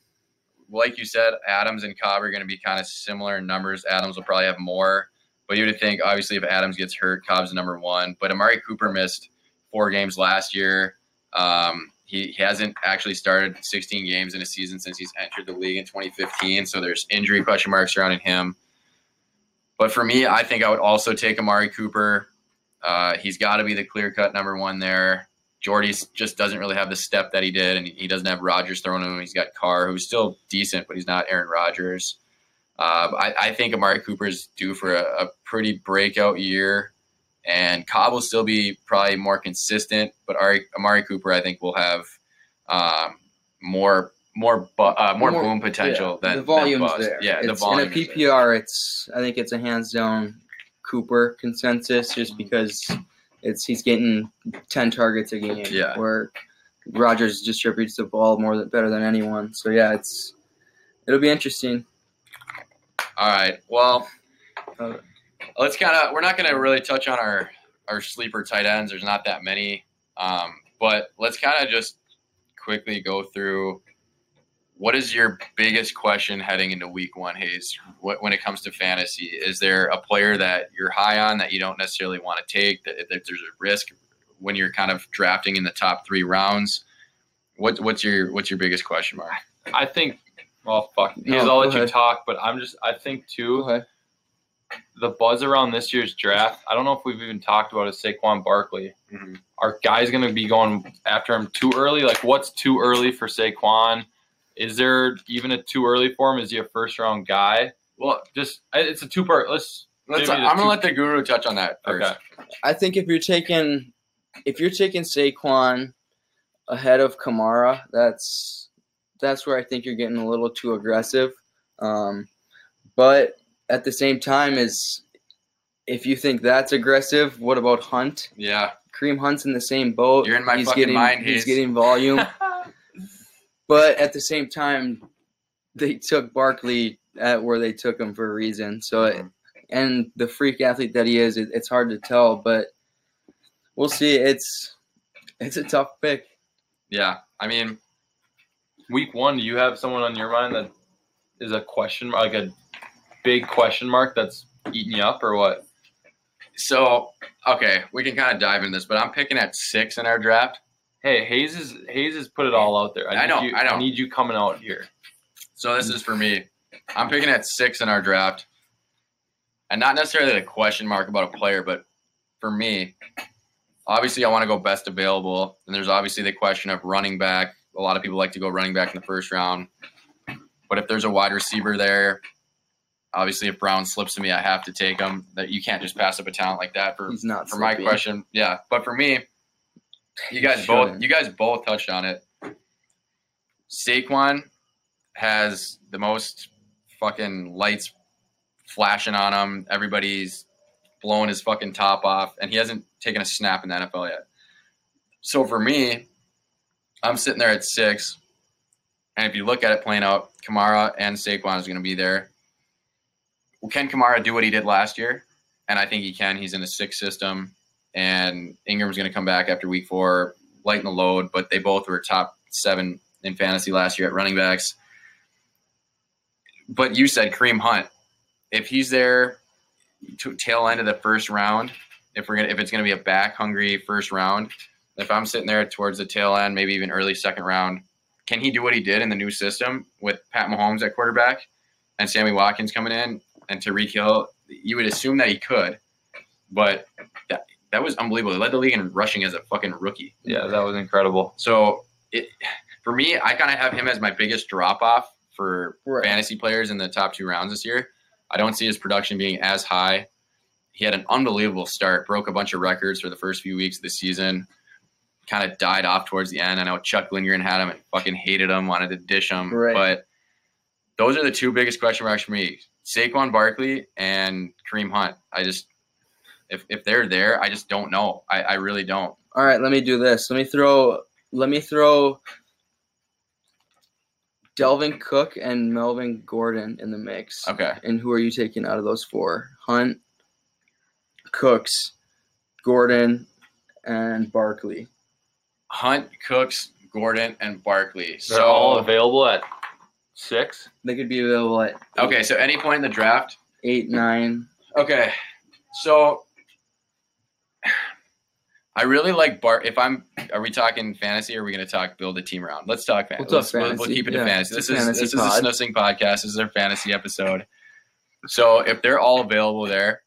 like you said, Adams and Cobb are going to be kind of similar in numbers. Adams will probably have more, but you would think obviously if Adams gets hurt, Cobb's number one. But Amari Cooper missed four games last year. Um, he, he hasn't actually started 16 games in a season since he's entered the league in 2015. So there's injury question marks surrounding him. But for me, I think I would also take Amari Cooper. Uh, he's got to be the clear cut number one there. Jordy just doesn't really have the step that he did, and he doesn't have Rodgers throwing him. He's got Carr, who's still decent, but he's not Aaron Rodgers. Uh, I, I think Amari Cooper's due for a, a pretty breakout year, and Cobb will still be probably more consistent. But Ari, Amari Cooper, I think, will have um, more more bu- uh, more, More- boom potential Yeah, than the volume's than there. Yeah, the volume. in a PPR. It's I think it's a hands down Cooper consensus, Mm-hmm. just because it's he's getting ten targets a game. Yeah. Where Rodgers distributes the ball more than, better than anyone. So yeah, it's it'll be interesting. All right. Well, Uh, let's kind of. We're not going to really touch on our our sleeper tight ends. There's not that many. Um, but let's kind of just quickly go through. What is your biggest question heading into Week One, Hayes? What, when it comes to fantasy, is there a player that you're high on that you don't necessarily want to take? That, that there's a risk when you're kind of drafting in the top three rounds. What, what's your what's your biggest question mark? I think. Well, fuck. No, Because I'll go let you talk, but I'm just. I think too. Go. The buzz around this year's draft. I don't know if we've even talked about is Saquon Barkley. Mhm. Are guys going to be going after him too early? Like, what's too early for Saquon? Is there even a too early for him? Is he a first round guy? Well, Just it's a two part. Let's. let's. maybe I'm gonna two- let the guru touch on that first. Okay. I think if you're taking if you're taking Saquon ahead of Kamara, that's that's where I think you're getting a little too aggressive. Um, but at the same time, is if you think that's aggressive, what about Hunt? Yeah. Kareem Hunt's in the same boat. You're in my he's fucking getting, mind, He's Hayes. getting volume, but at the same time, they took Barkley at where they took him for a reason. So, it, mm-hmm. and the freak athlete that he is, it, it's hard to tell, but we'll see. It's it's a tough pick. Yeah. I mean, Week one, do you have someone on your mind that is a question mark, like a big question mark that's eating you up, or what? so okay, we can kind of dive into this, but I'm picking at six in our draft. Hey, Hayes is Hayes has put it all out there. I, I need know, You, I know. need you coming out here. So this is for me. I'm picking at six in our draft, and not necessarily a question mark about a player, but for me, obviously I want to go best available, and there's obviously the question of running back. A lot of people like to go running back in the first round, but if there's a wide receiver there, obviously if Brown slips to me, I have to take him. That you can't just pass up a talent like that for He's not for my question. Yeah, but for me, you guys both you guys both touched on it. Saquon has the most fucking lights flashing on him. Everybody's blowing his fucking top off, and he hasn't taken a snap in the NFL yet. So for me, I'm sitting there at six, and if you look at it playing out, Kamara and Saquon is going to be there. Well, can Kamara do what he did last year? And I think he can. He's in a six system. And Ingram's going to come back after week four, lighten the load. But they both were top seven in fantasy last year at running backs. But you said Kareem Hunt. If he's there to tail end of the first round, if we're gonna if it's gonna be a back hungry first round, if I'm sitting there towards the tail end, maybe even early second round, can he do what he did in the new system with Pat Mahomes at quarterback and Sammy Watkins coming in and Tyreek Hill? You would assume that he could, but that that was unbelievable. He led the league in rushing as a fucking rookie. Yeah, that was incredible. So it for me, I kind of have him as my biggest drop off for Right. fantasy players in the top two rounds this year. I don't see his production being as high. He had an unbelievable start, broke a bunch of records for the first few weeks of the season. Kind of died off towards the end. I know Chuck Lindgren had him and fucking hated him, wanted to dish him. Right. But those are the two biggest question marks for me: Saquon Barkley and Kareem Hunt. I just, if if they're there, I just don't know. I, I really don't. All right, let me do this. Let me throw. Let me throw. Dalvin Cook and Melvin Gordon in the mix. Okay. And who are you taking out of those four? Hunt, Cooks, Gordon, and Barkley. Hunt, Cooks, Gordon, and Barkley. They're So all available at six. They could be available at okay, so any point in the draft. eight, nine. Okay, so I really like Bart. If I'm, are we talking fantasy? or Are we going to talk build a team around? Let's talk fantasy. We'll talk let's, we'll- We'll, keep it to yeah. fantasy. It's This a is this pod. is a snussing podcast. This is our fantasy episode. So if they're all available there,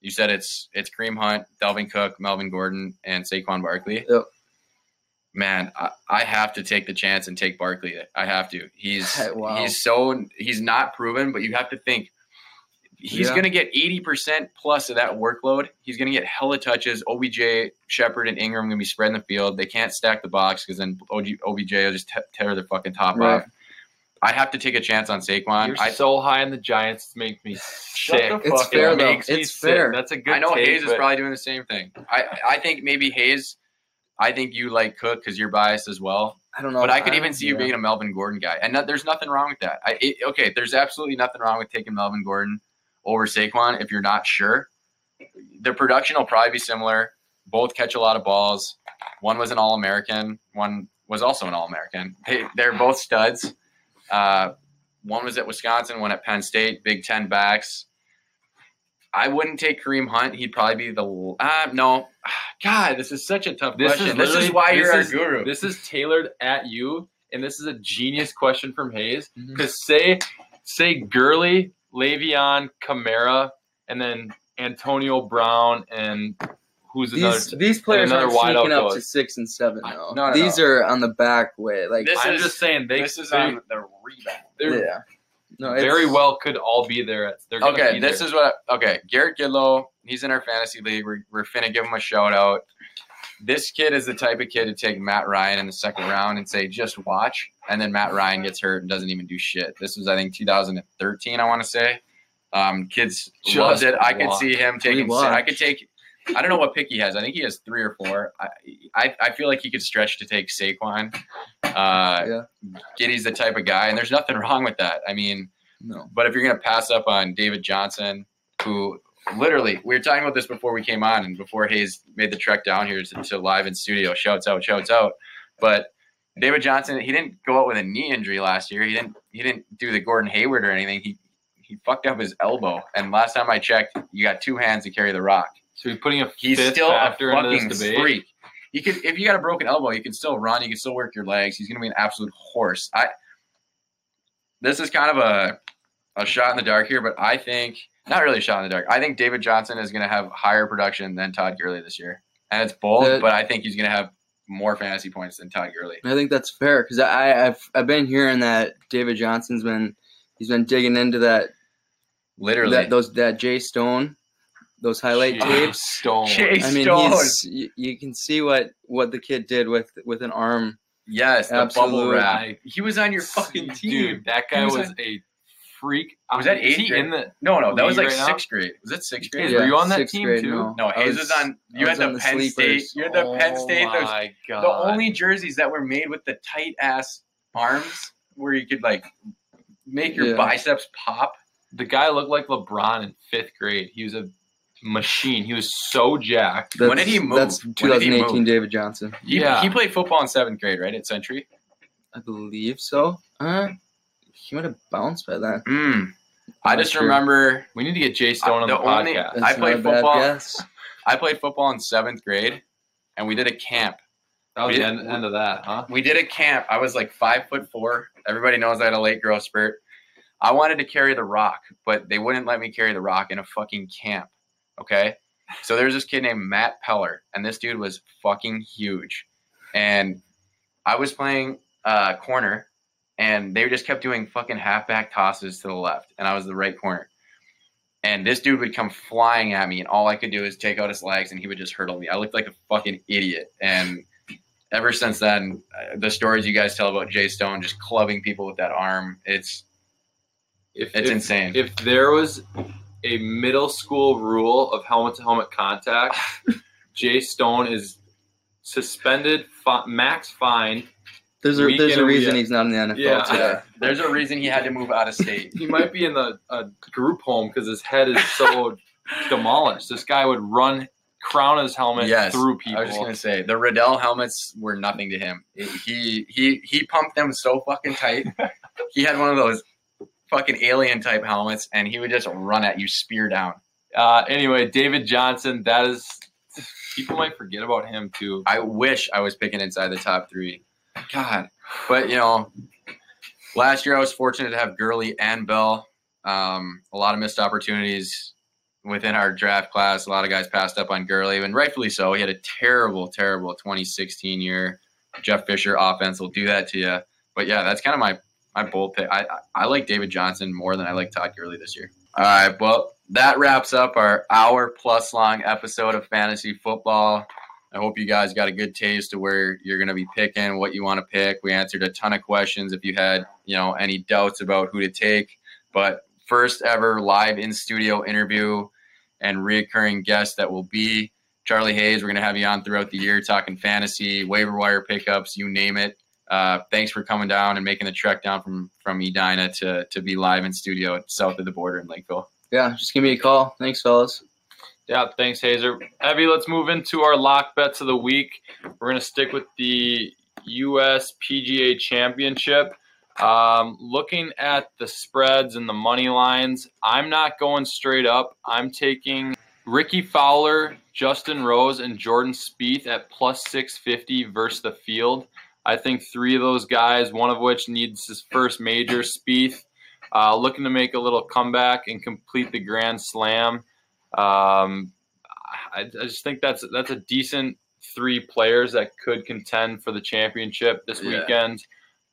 you said it's it's Kareem Hunt, Dalvin Cook, Melvin Gordon, and Saquon Barkley. Yep. Man, I, I have to take the chance and take Barkley. I have to. He's Wow. he's so he's not proven, but you have to think he's Yeah. going to get 80% plus of that workload. He's going to get hella touches. OBJ, Shepard, and Ingram going to be spreading the field. They can't stack the box because then OG, OBJ will just te- tear their fucking top Right. off. I have to take a chance on Saquon. You're I, so high in the Giants, it's make me sick. the It's fuck fair up. though. makes me It's sick. fair. That's a good. I know take, Hayes is probably doing the same thing. I, I think maybe Hayes, I think you like Cook because you're biased as well. I don't know. But I could even see you yeah. being a Melvin Gordon guy, and no, there's nothing wrong with that. I, it, okay, there's absolutely nothing wrong with taking Melvin Gordon over Saquon if you're not sure. The production will probably be similar. Both catch a lot of balls. One was an All American. One was also an All American. They, they're both studs. Uh, one was at Wisconsin. One at Penn State. Big Ten backs. I wouldn't take Kareem Hunt. He'd probably be the uh, no. God, this is such a tough This question. is this is why this you're our is- guru. This is tailored at you, and this is a genius question from Hayes. Because say, say Gurley, Le'Veon, Kamara, and then Antonio Brown, and who's another? These, these players another aren't sneaking up to six and seven. Though. no, no, these no. are on the back way. Like This I'm is- just saying they. this is they, on the rebound. they're yeah. No, it's, very well could all be there. They're Okay, be this there. is what. Okay, Garrett Gidlow. He's in our fantasy league. We're, we're finna give him a shout out. This kid is the type of kid to take Matt Ryan in the second round and say, "Just watch," and then Matt Ryan gets hurt and doesn't even do shit. This was, I think, 2013. I want to say. Um, kids Just loved it. I could see him taking. I could take. I don't know what pick he has. I think he has three or four. I I, I feel like he could stretch to take Saquon. Uh, Yeah. Giddy's the type of guy, and there's nothing wrong with that. I mean, No. but if you're going to pass up on David Johnson, who literally, we were talking about this before we came on and before Hayes made the trek down here to, to live in studio, shouts out, shouts out. But David Johnson, he didn't go out with a knee injury last year. He didn't, he didn't do the Gordon Hayward or anything. He, he fucked up his elbow. And last time I checked, you got two hands to carry the rock. so he's putting a He's fifth still a factor into fucking freak. You could, if you got a broken elbow, you can still run. You can still work your legs. He's going to be an absolute horse. I. This is kind of a, a shot in the dark here, but I think not really shot in the dark. I think David Johnson is going to have higher production than Todd Gurley this year, and it's bold, The- but I think he's going to have more fantasy points than Todd Gurley. I think that's fair because I I've I've been hearing that David Johnson's been he's been digging into that Literally, that those that Jay Stone those highlight Jeez, tapes. Stone. Jay I mean, Stone. he's you, you can see what what the kid did with with an arm. yes, the bubble wrap. He was on your fucking team. Dude, that guy He was was, on- a freak. Was that Is eighth he grade? in the? No, no, that was like right now? sixth grade. Was it sixth grade? Hayes, were you on that team grade, too? No, No, Hayes was, on. You I had on the the Penn sleepers. State. You had the Penn State. Oh Those my god. the only jerseys that were made with the tight ass arms where you could like make your Yeah. biceps pop. the guy looked like LeBron in fifth grade. He was a machine. He was so jacked. When did he move? That's When did he 2018 move? David Johnson. He, Yeah. he played football in seventh grade, right? At Century. I believe so. Uh, he might have bounced by then. Mm. I just sure. remember We need to get Jay Stone on The the, only- podcast. That's I played football. guess. I played football in seventh grade, and we did a camp. That was we the did- end, end of that, huh? We did a camp. I was like five foot four. Everybody knows I had a late growth spurt. I wanted to carry the rock, but they wouldn't let me carry the rock in a fucking camp. Okay. So there's this kid named Matt Peller, and this dude was fucking huge. And I was playing uh, corner, and they just kept doing fucking halfback tosses to the left, and I was the right corner. And this dude would come flying at me, and all I could do is take out his legs, and he would just hurdle me. I looked like a fucking idiot. And ever since then, uh, the stories you guys tell about Jay Stone just clubbing people with that arm, it's If, it's if, insane. if there was a middle school rule of helmet to helmet contact, Jay Stone is suspended, max fine. There's a there's a reason he's not in the NFL Yeah. today. There's a reason he had to move out of state. He might be in the a group home because his head is so demolished. This guy would run, crown his helmet Yes, through people. I was just gonna say the Riddell helmets were nothing to him. He he he pumped them so fucking tight. he had one of those fucking alien type helmets, and he would just run at you, spear down. Uh, anyway, David Johnson. That is, people might forget about him too. I wish I was picking inside the top three. God, but you know, last year I was fortunate to have Gurley and Bell. Um, a lot of missed opportunities within our draft class. A lot of guys passed up on Gurley, and rightfully so. He had a terrible, terrible 2016 year. Jeff Fisher offense will do that to you. But yeah, that's kind of my my bold pick. I, I like David Johnson more than I like Todd Gurley this year. All right, well that wraps up our hour plus long episode of fantasy football. I hope you guys got a good taste of where you're going to be picking, what you want to pick. We answered a ton of questions. If you had, you know, any doubts about who to take, but first ever live in studio interview and reoccurring guest that will be Charlie Hayes. We're going to have you on throughout the year talking fantasy, waiver wire pickups, you name it. Uh, thanks for coming down and making the trek down from from Edina to to be live in studio south of the border in Lakeville. Yeah, just give me a call. Thanks, fellas. Yeah, thanks, Hazer. Evie, let's move into our lock bets of the week. We're going to stick with the U.S. PGA Championship. Um, looking at the spreads and the money lines, I'm not going straight up. I'm taking Rickie Fowler, Justin Rose, and Jordan Spieth at plus 650 versus the field. I think three of those guys, one of which needs his first major, Spieth, uh, looking to make a little comeback and complete the Grand Slam. Um, I, I just think that's that's a decent three players that could contend for the championship this Yeah. weekend.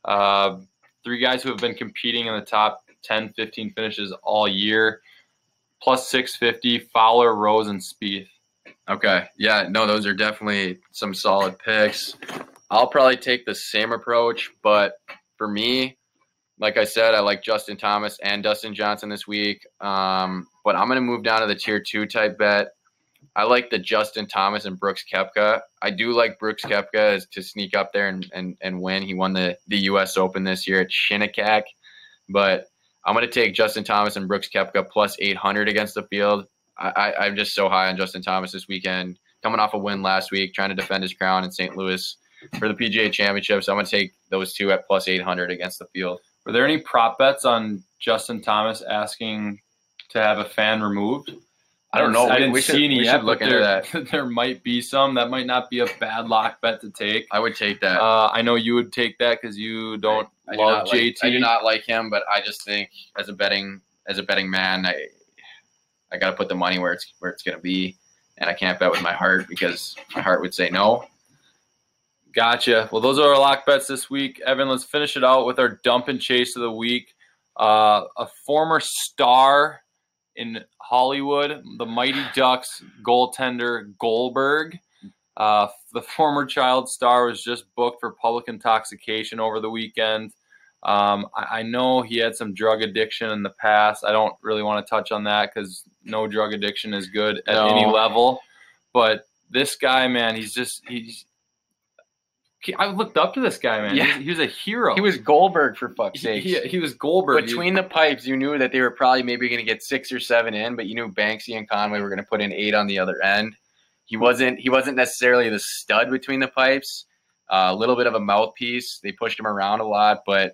Uh, three guys who have been competing in the top 10, 15 finishes all year. Plus 650, Fowler, Rose, and Spieth. Okay. Yeah, no, those are definitely some solid picks. I'll probably take the same approach, but for me, like I said, I like Justin Thomas and Dustin Johnson this week. Um, but I'm going to move down to the tier two type bet. I like the Justin Thomas and Brooks Koepka. I do like Brooks Koepka as to sneak up there and, and, and win. He won the, the U.S. Open this year at Shinnecock. But I'm going to take Justin Thomas and Brooks Koepka plus 800 against the field. I, I, I'm just so high on Justin Thomas this weekend. Coming off a win last week, trying to defend his crown in St. Louis for the PGA Championship. So I'm going to take those two at plus 800 against the field. Were there any prop bets on Justin Thomas asking to have a fan removed? I don't know. I We- didn't we should- see any yet, look but into there, that. there might be some. That might not be a bad lock bet to take. I would take that. Uh, I know you would take that because you don't I do love like- JT. I do not like him, but I just think as a betting as a betting man, I I got to put the money where it's where it's going to be, and I can't bet with my heart because my heart would say no. Gotcha. Well, those are our lock bets this week. Evan, let's finish it out with our dump and chase of the week. Uh, a former star in Hollywood, the Mighty Ducks goaltender Goldberg. Uh, the former child star was just booked for public intoxication over the weekend. Um, I, I know he had some drug addiction in the past. I don't really want to touch on that because no drug addiction is good at No. any level. But this guy, man, he's just he's I looked up to this guy, man. Yeah. He, was, he was a hero. He was Goldberg for fuck's sake. he, he was Goldberg. Between the pipes, you knew that they were probably maybe going to get six or seven in, but you knew Banksy and Conway were going to put in eight on the other end. He wasn't. He wasn't necessarily the stud between the pipes. Uh, a little bit of a mouthpiece. They pushed him around a lot, but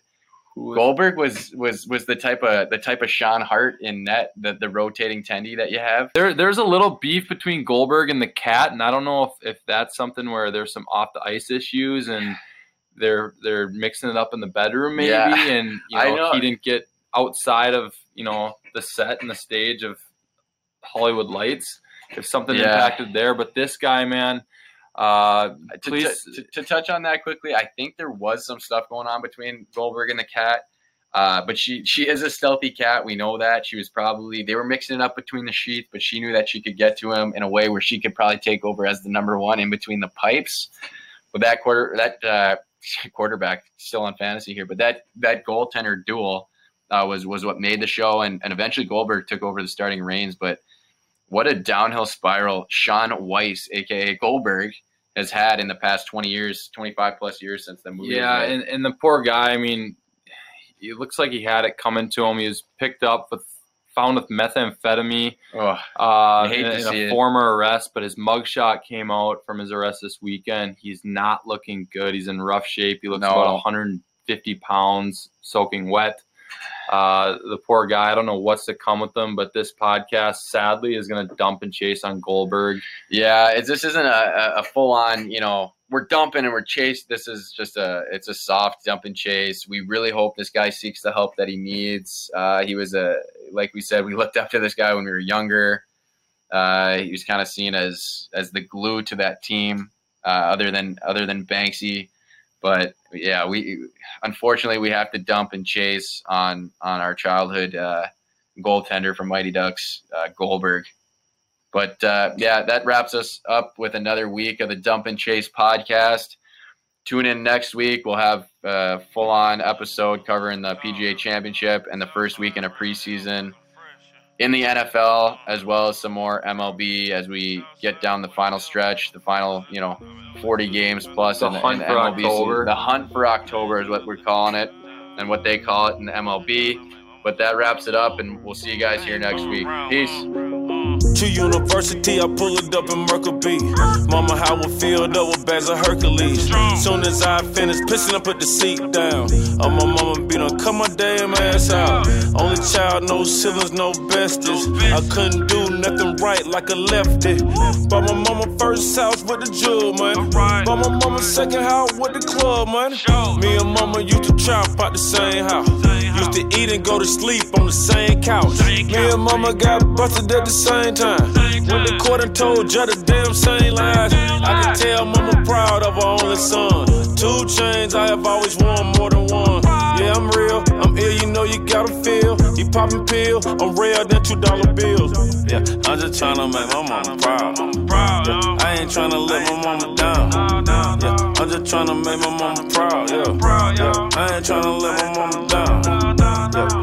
Who Goldberg was was was the type of the type of Sean Hart in net, the the rotating tendy that you have. There, there's a little beef between Goldberg and the cat, and I don't know if, if that's something where there's some off the ice issues and they're they're mixing it up in the bedroom maybe, Yeah. and you I know, know. he didn't get outside of you know the set and the stage of Hollywood Lights. If something Yeah. impacted there, but this guy, man, uh, To, please, to, to, to touch on that quickly, I think there was some stuff going on between Goldberg and the cat. Uh, but she she is a stealthy cat. We know that she was probably they were mixing it up between the sheets, but she knew that she could get to him in a way where she could probably take over as the number one in between the pipes. But that quarter that uh, quarterback still on fantasy here, but that that goaltender duel uh, was was what made the show, and and eventually Goldberg took over the starting reins. But what a downhill spiral Shaun Weiss, aka Goldberg, has had in the past 20 years, 25 plus years since the movie. yeah, and, and the poor guy. I mean, it looks like he had it coming to him. He was picked up with found with methamphetamine. oh, uh, in, in a it. former arrest, but his mugshot came out from his arrest this weekend. He's not looking good. He's in rough shape. He looks No. about 150 pounds, soaking wet. Uh, the poor guy. I don't know what's to come with them, but this podcast sadly is going to dump and chase on Goldberg. yeah, this isn't a, a full on, you know, we're dumping and we're chased. This is just a, it's a soft dump and chase. We really hope this guy seeks the help that he needs. Uh, he was a, like we said, we looked up to this guy when we were younger. Uh, he was kind of seen as as the glue to that team, uh, other than other than Banksy. But yeah, we unfortunately we have to dump and chase on on our childhood uh, goaltender from Mighty Ducks, uh, Goldberg. But uh, yeah, that wraps us up with another week of the Dump and Chase podcast. Tune in next week. We'll have a full on episode covering the PGA Championship and the first week in a preseason in the NFL, as well as some more MLB as we get down the final stretch, the final, you know, 40 games plus The in hunt in the for MLB season. October. The hunt for October is what we're calling it, and what they call it in the MLB. But that wraps it up, and we'll see you guys here next week. Peace. To university, I pull it up in Mercury. Mama, how I filled up with bags of Hercules. Soon as I finish pissing, I put the seat down. Oh, my mama be done cut my damn ass out. Only child, no siblings, no besties. I couldn't do nothing right like a lefty. Bought my mama first house with the jewel, man. Bought my mama second house with the club, man. Me and mama used to chop out the same house. Used to eat and go to sleep on the same couch. Me and mama got busted at the same time. Went to court and told judge the damn same lies. I can tell mama proud of her only son. Two chains, I have always worn more than one. Yeah, I'm real, I'm ill, you know you gotta feel. You poppin' pill, I'm rare than two dollar bills. Yeah, I'm just tryna make my mama proud. Yeah, I ain't tryna let my mama down. Yeah, I'm just tryna make my mama proud. Yeah, yeah. I ain't tryna let my mama down. Yeah,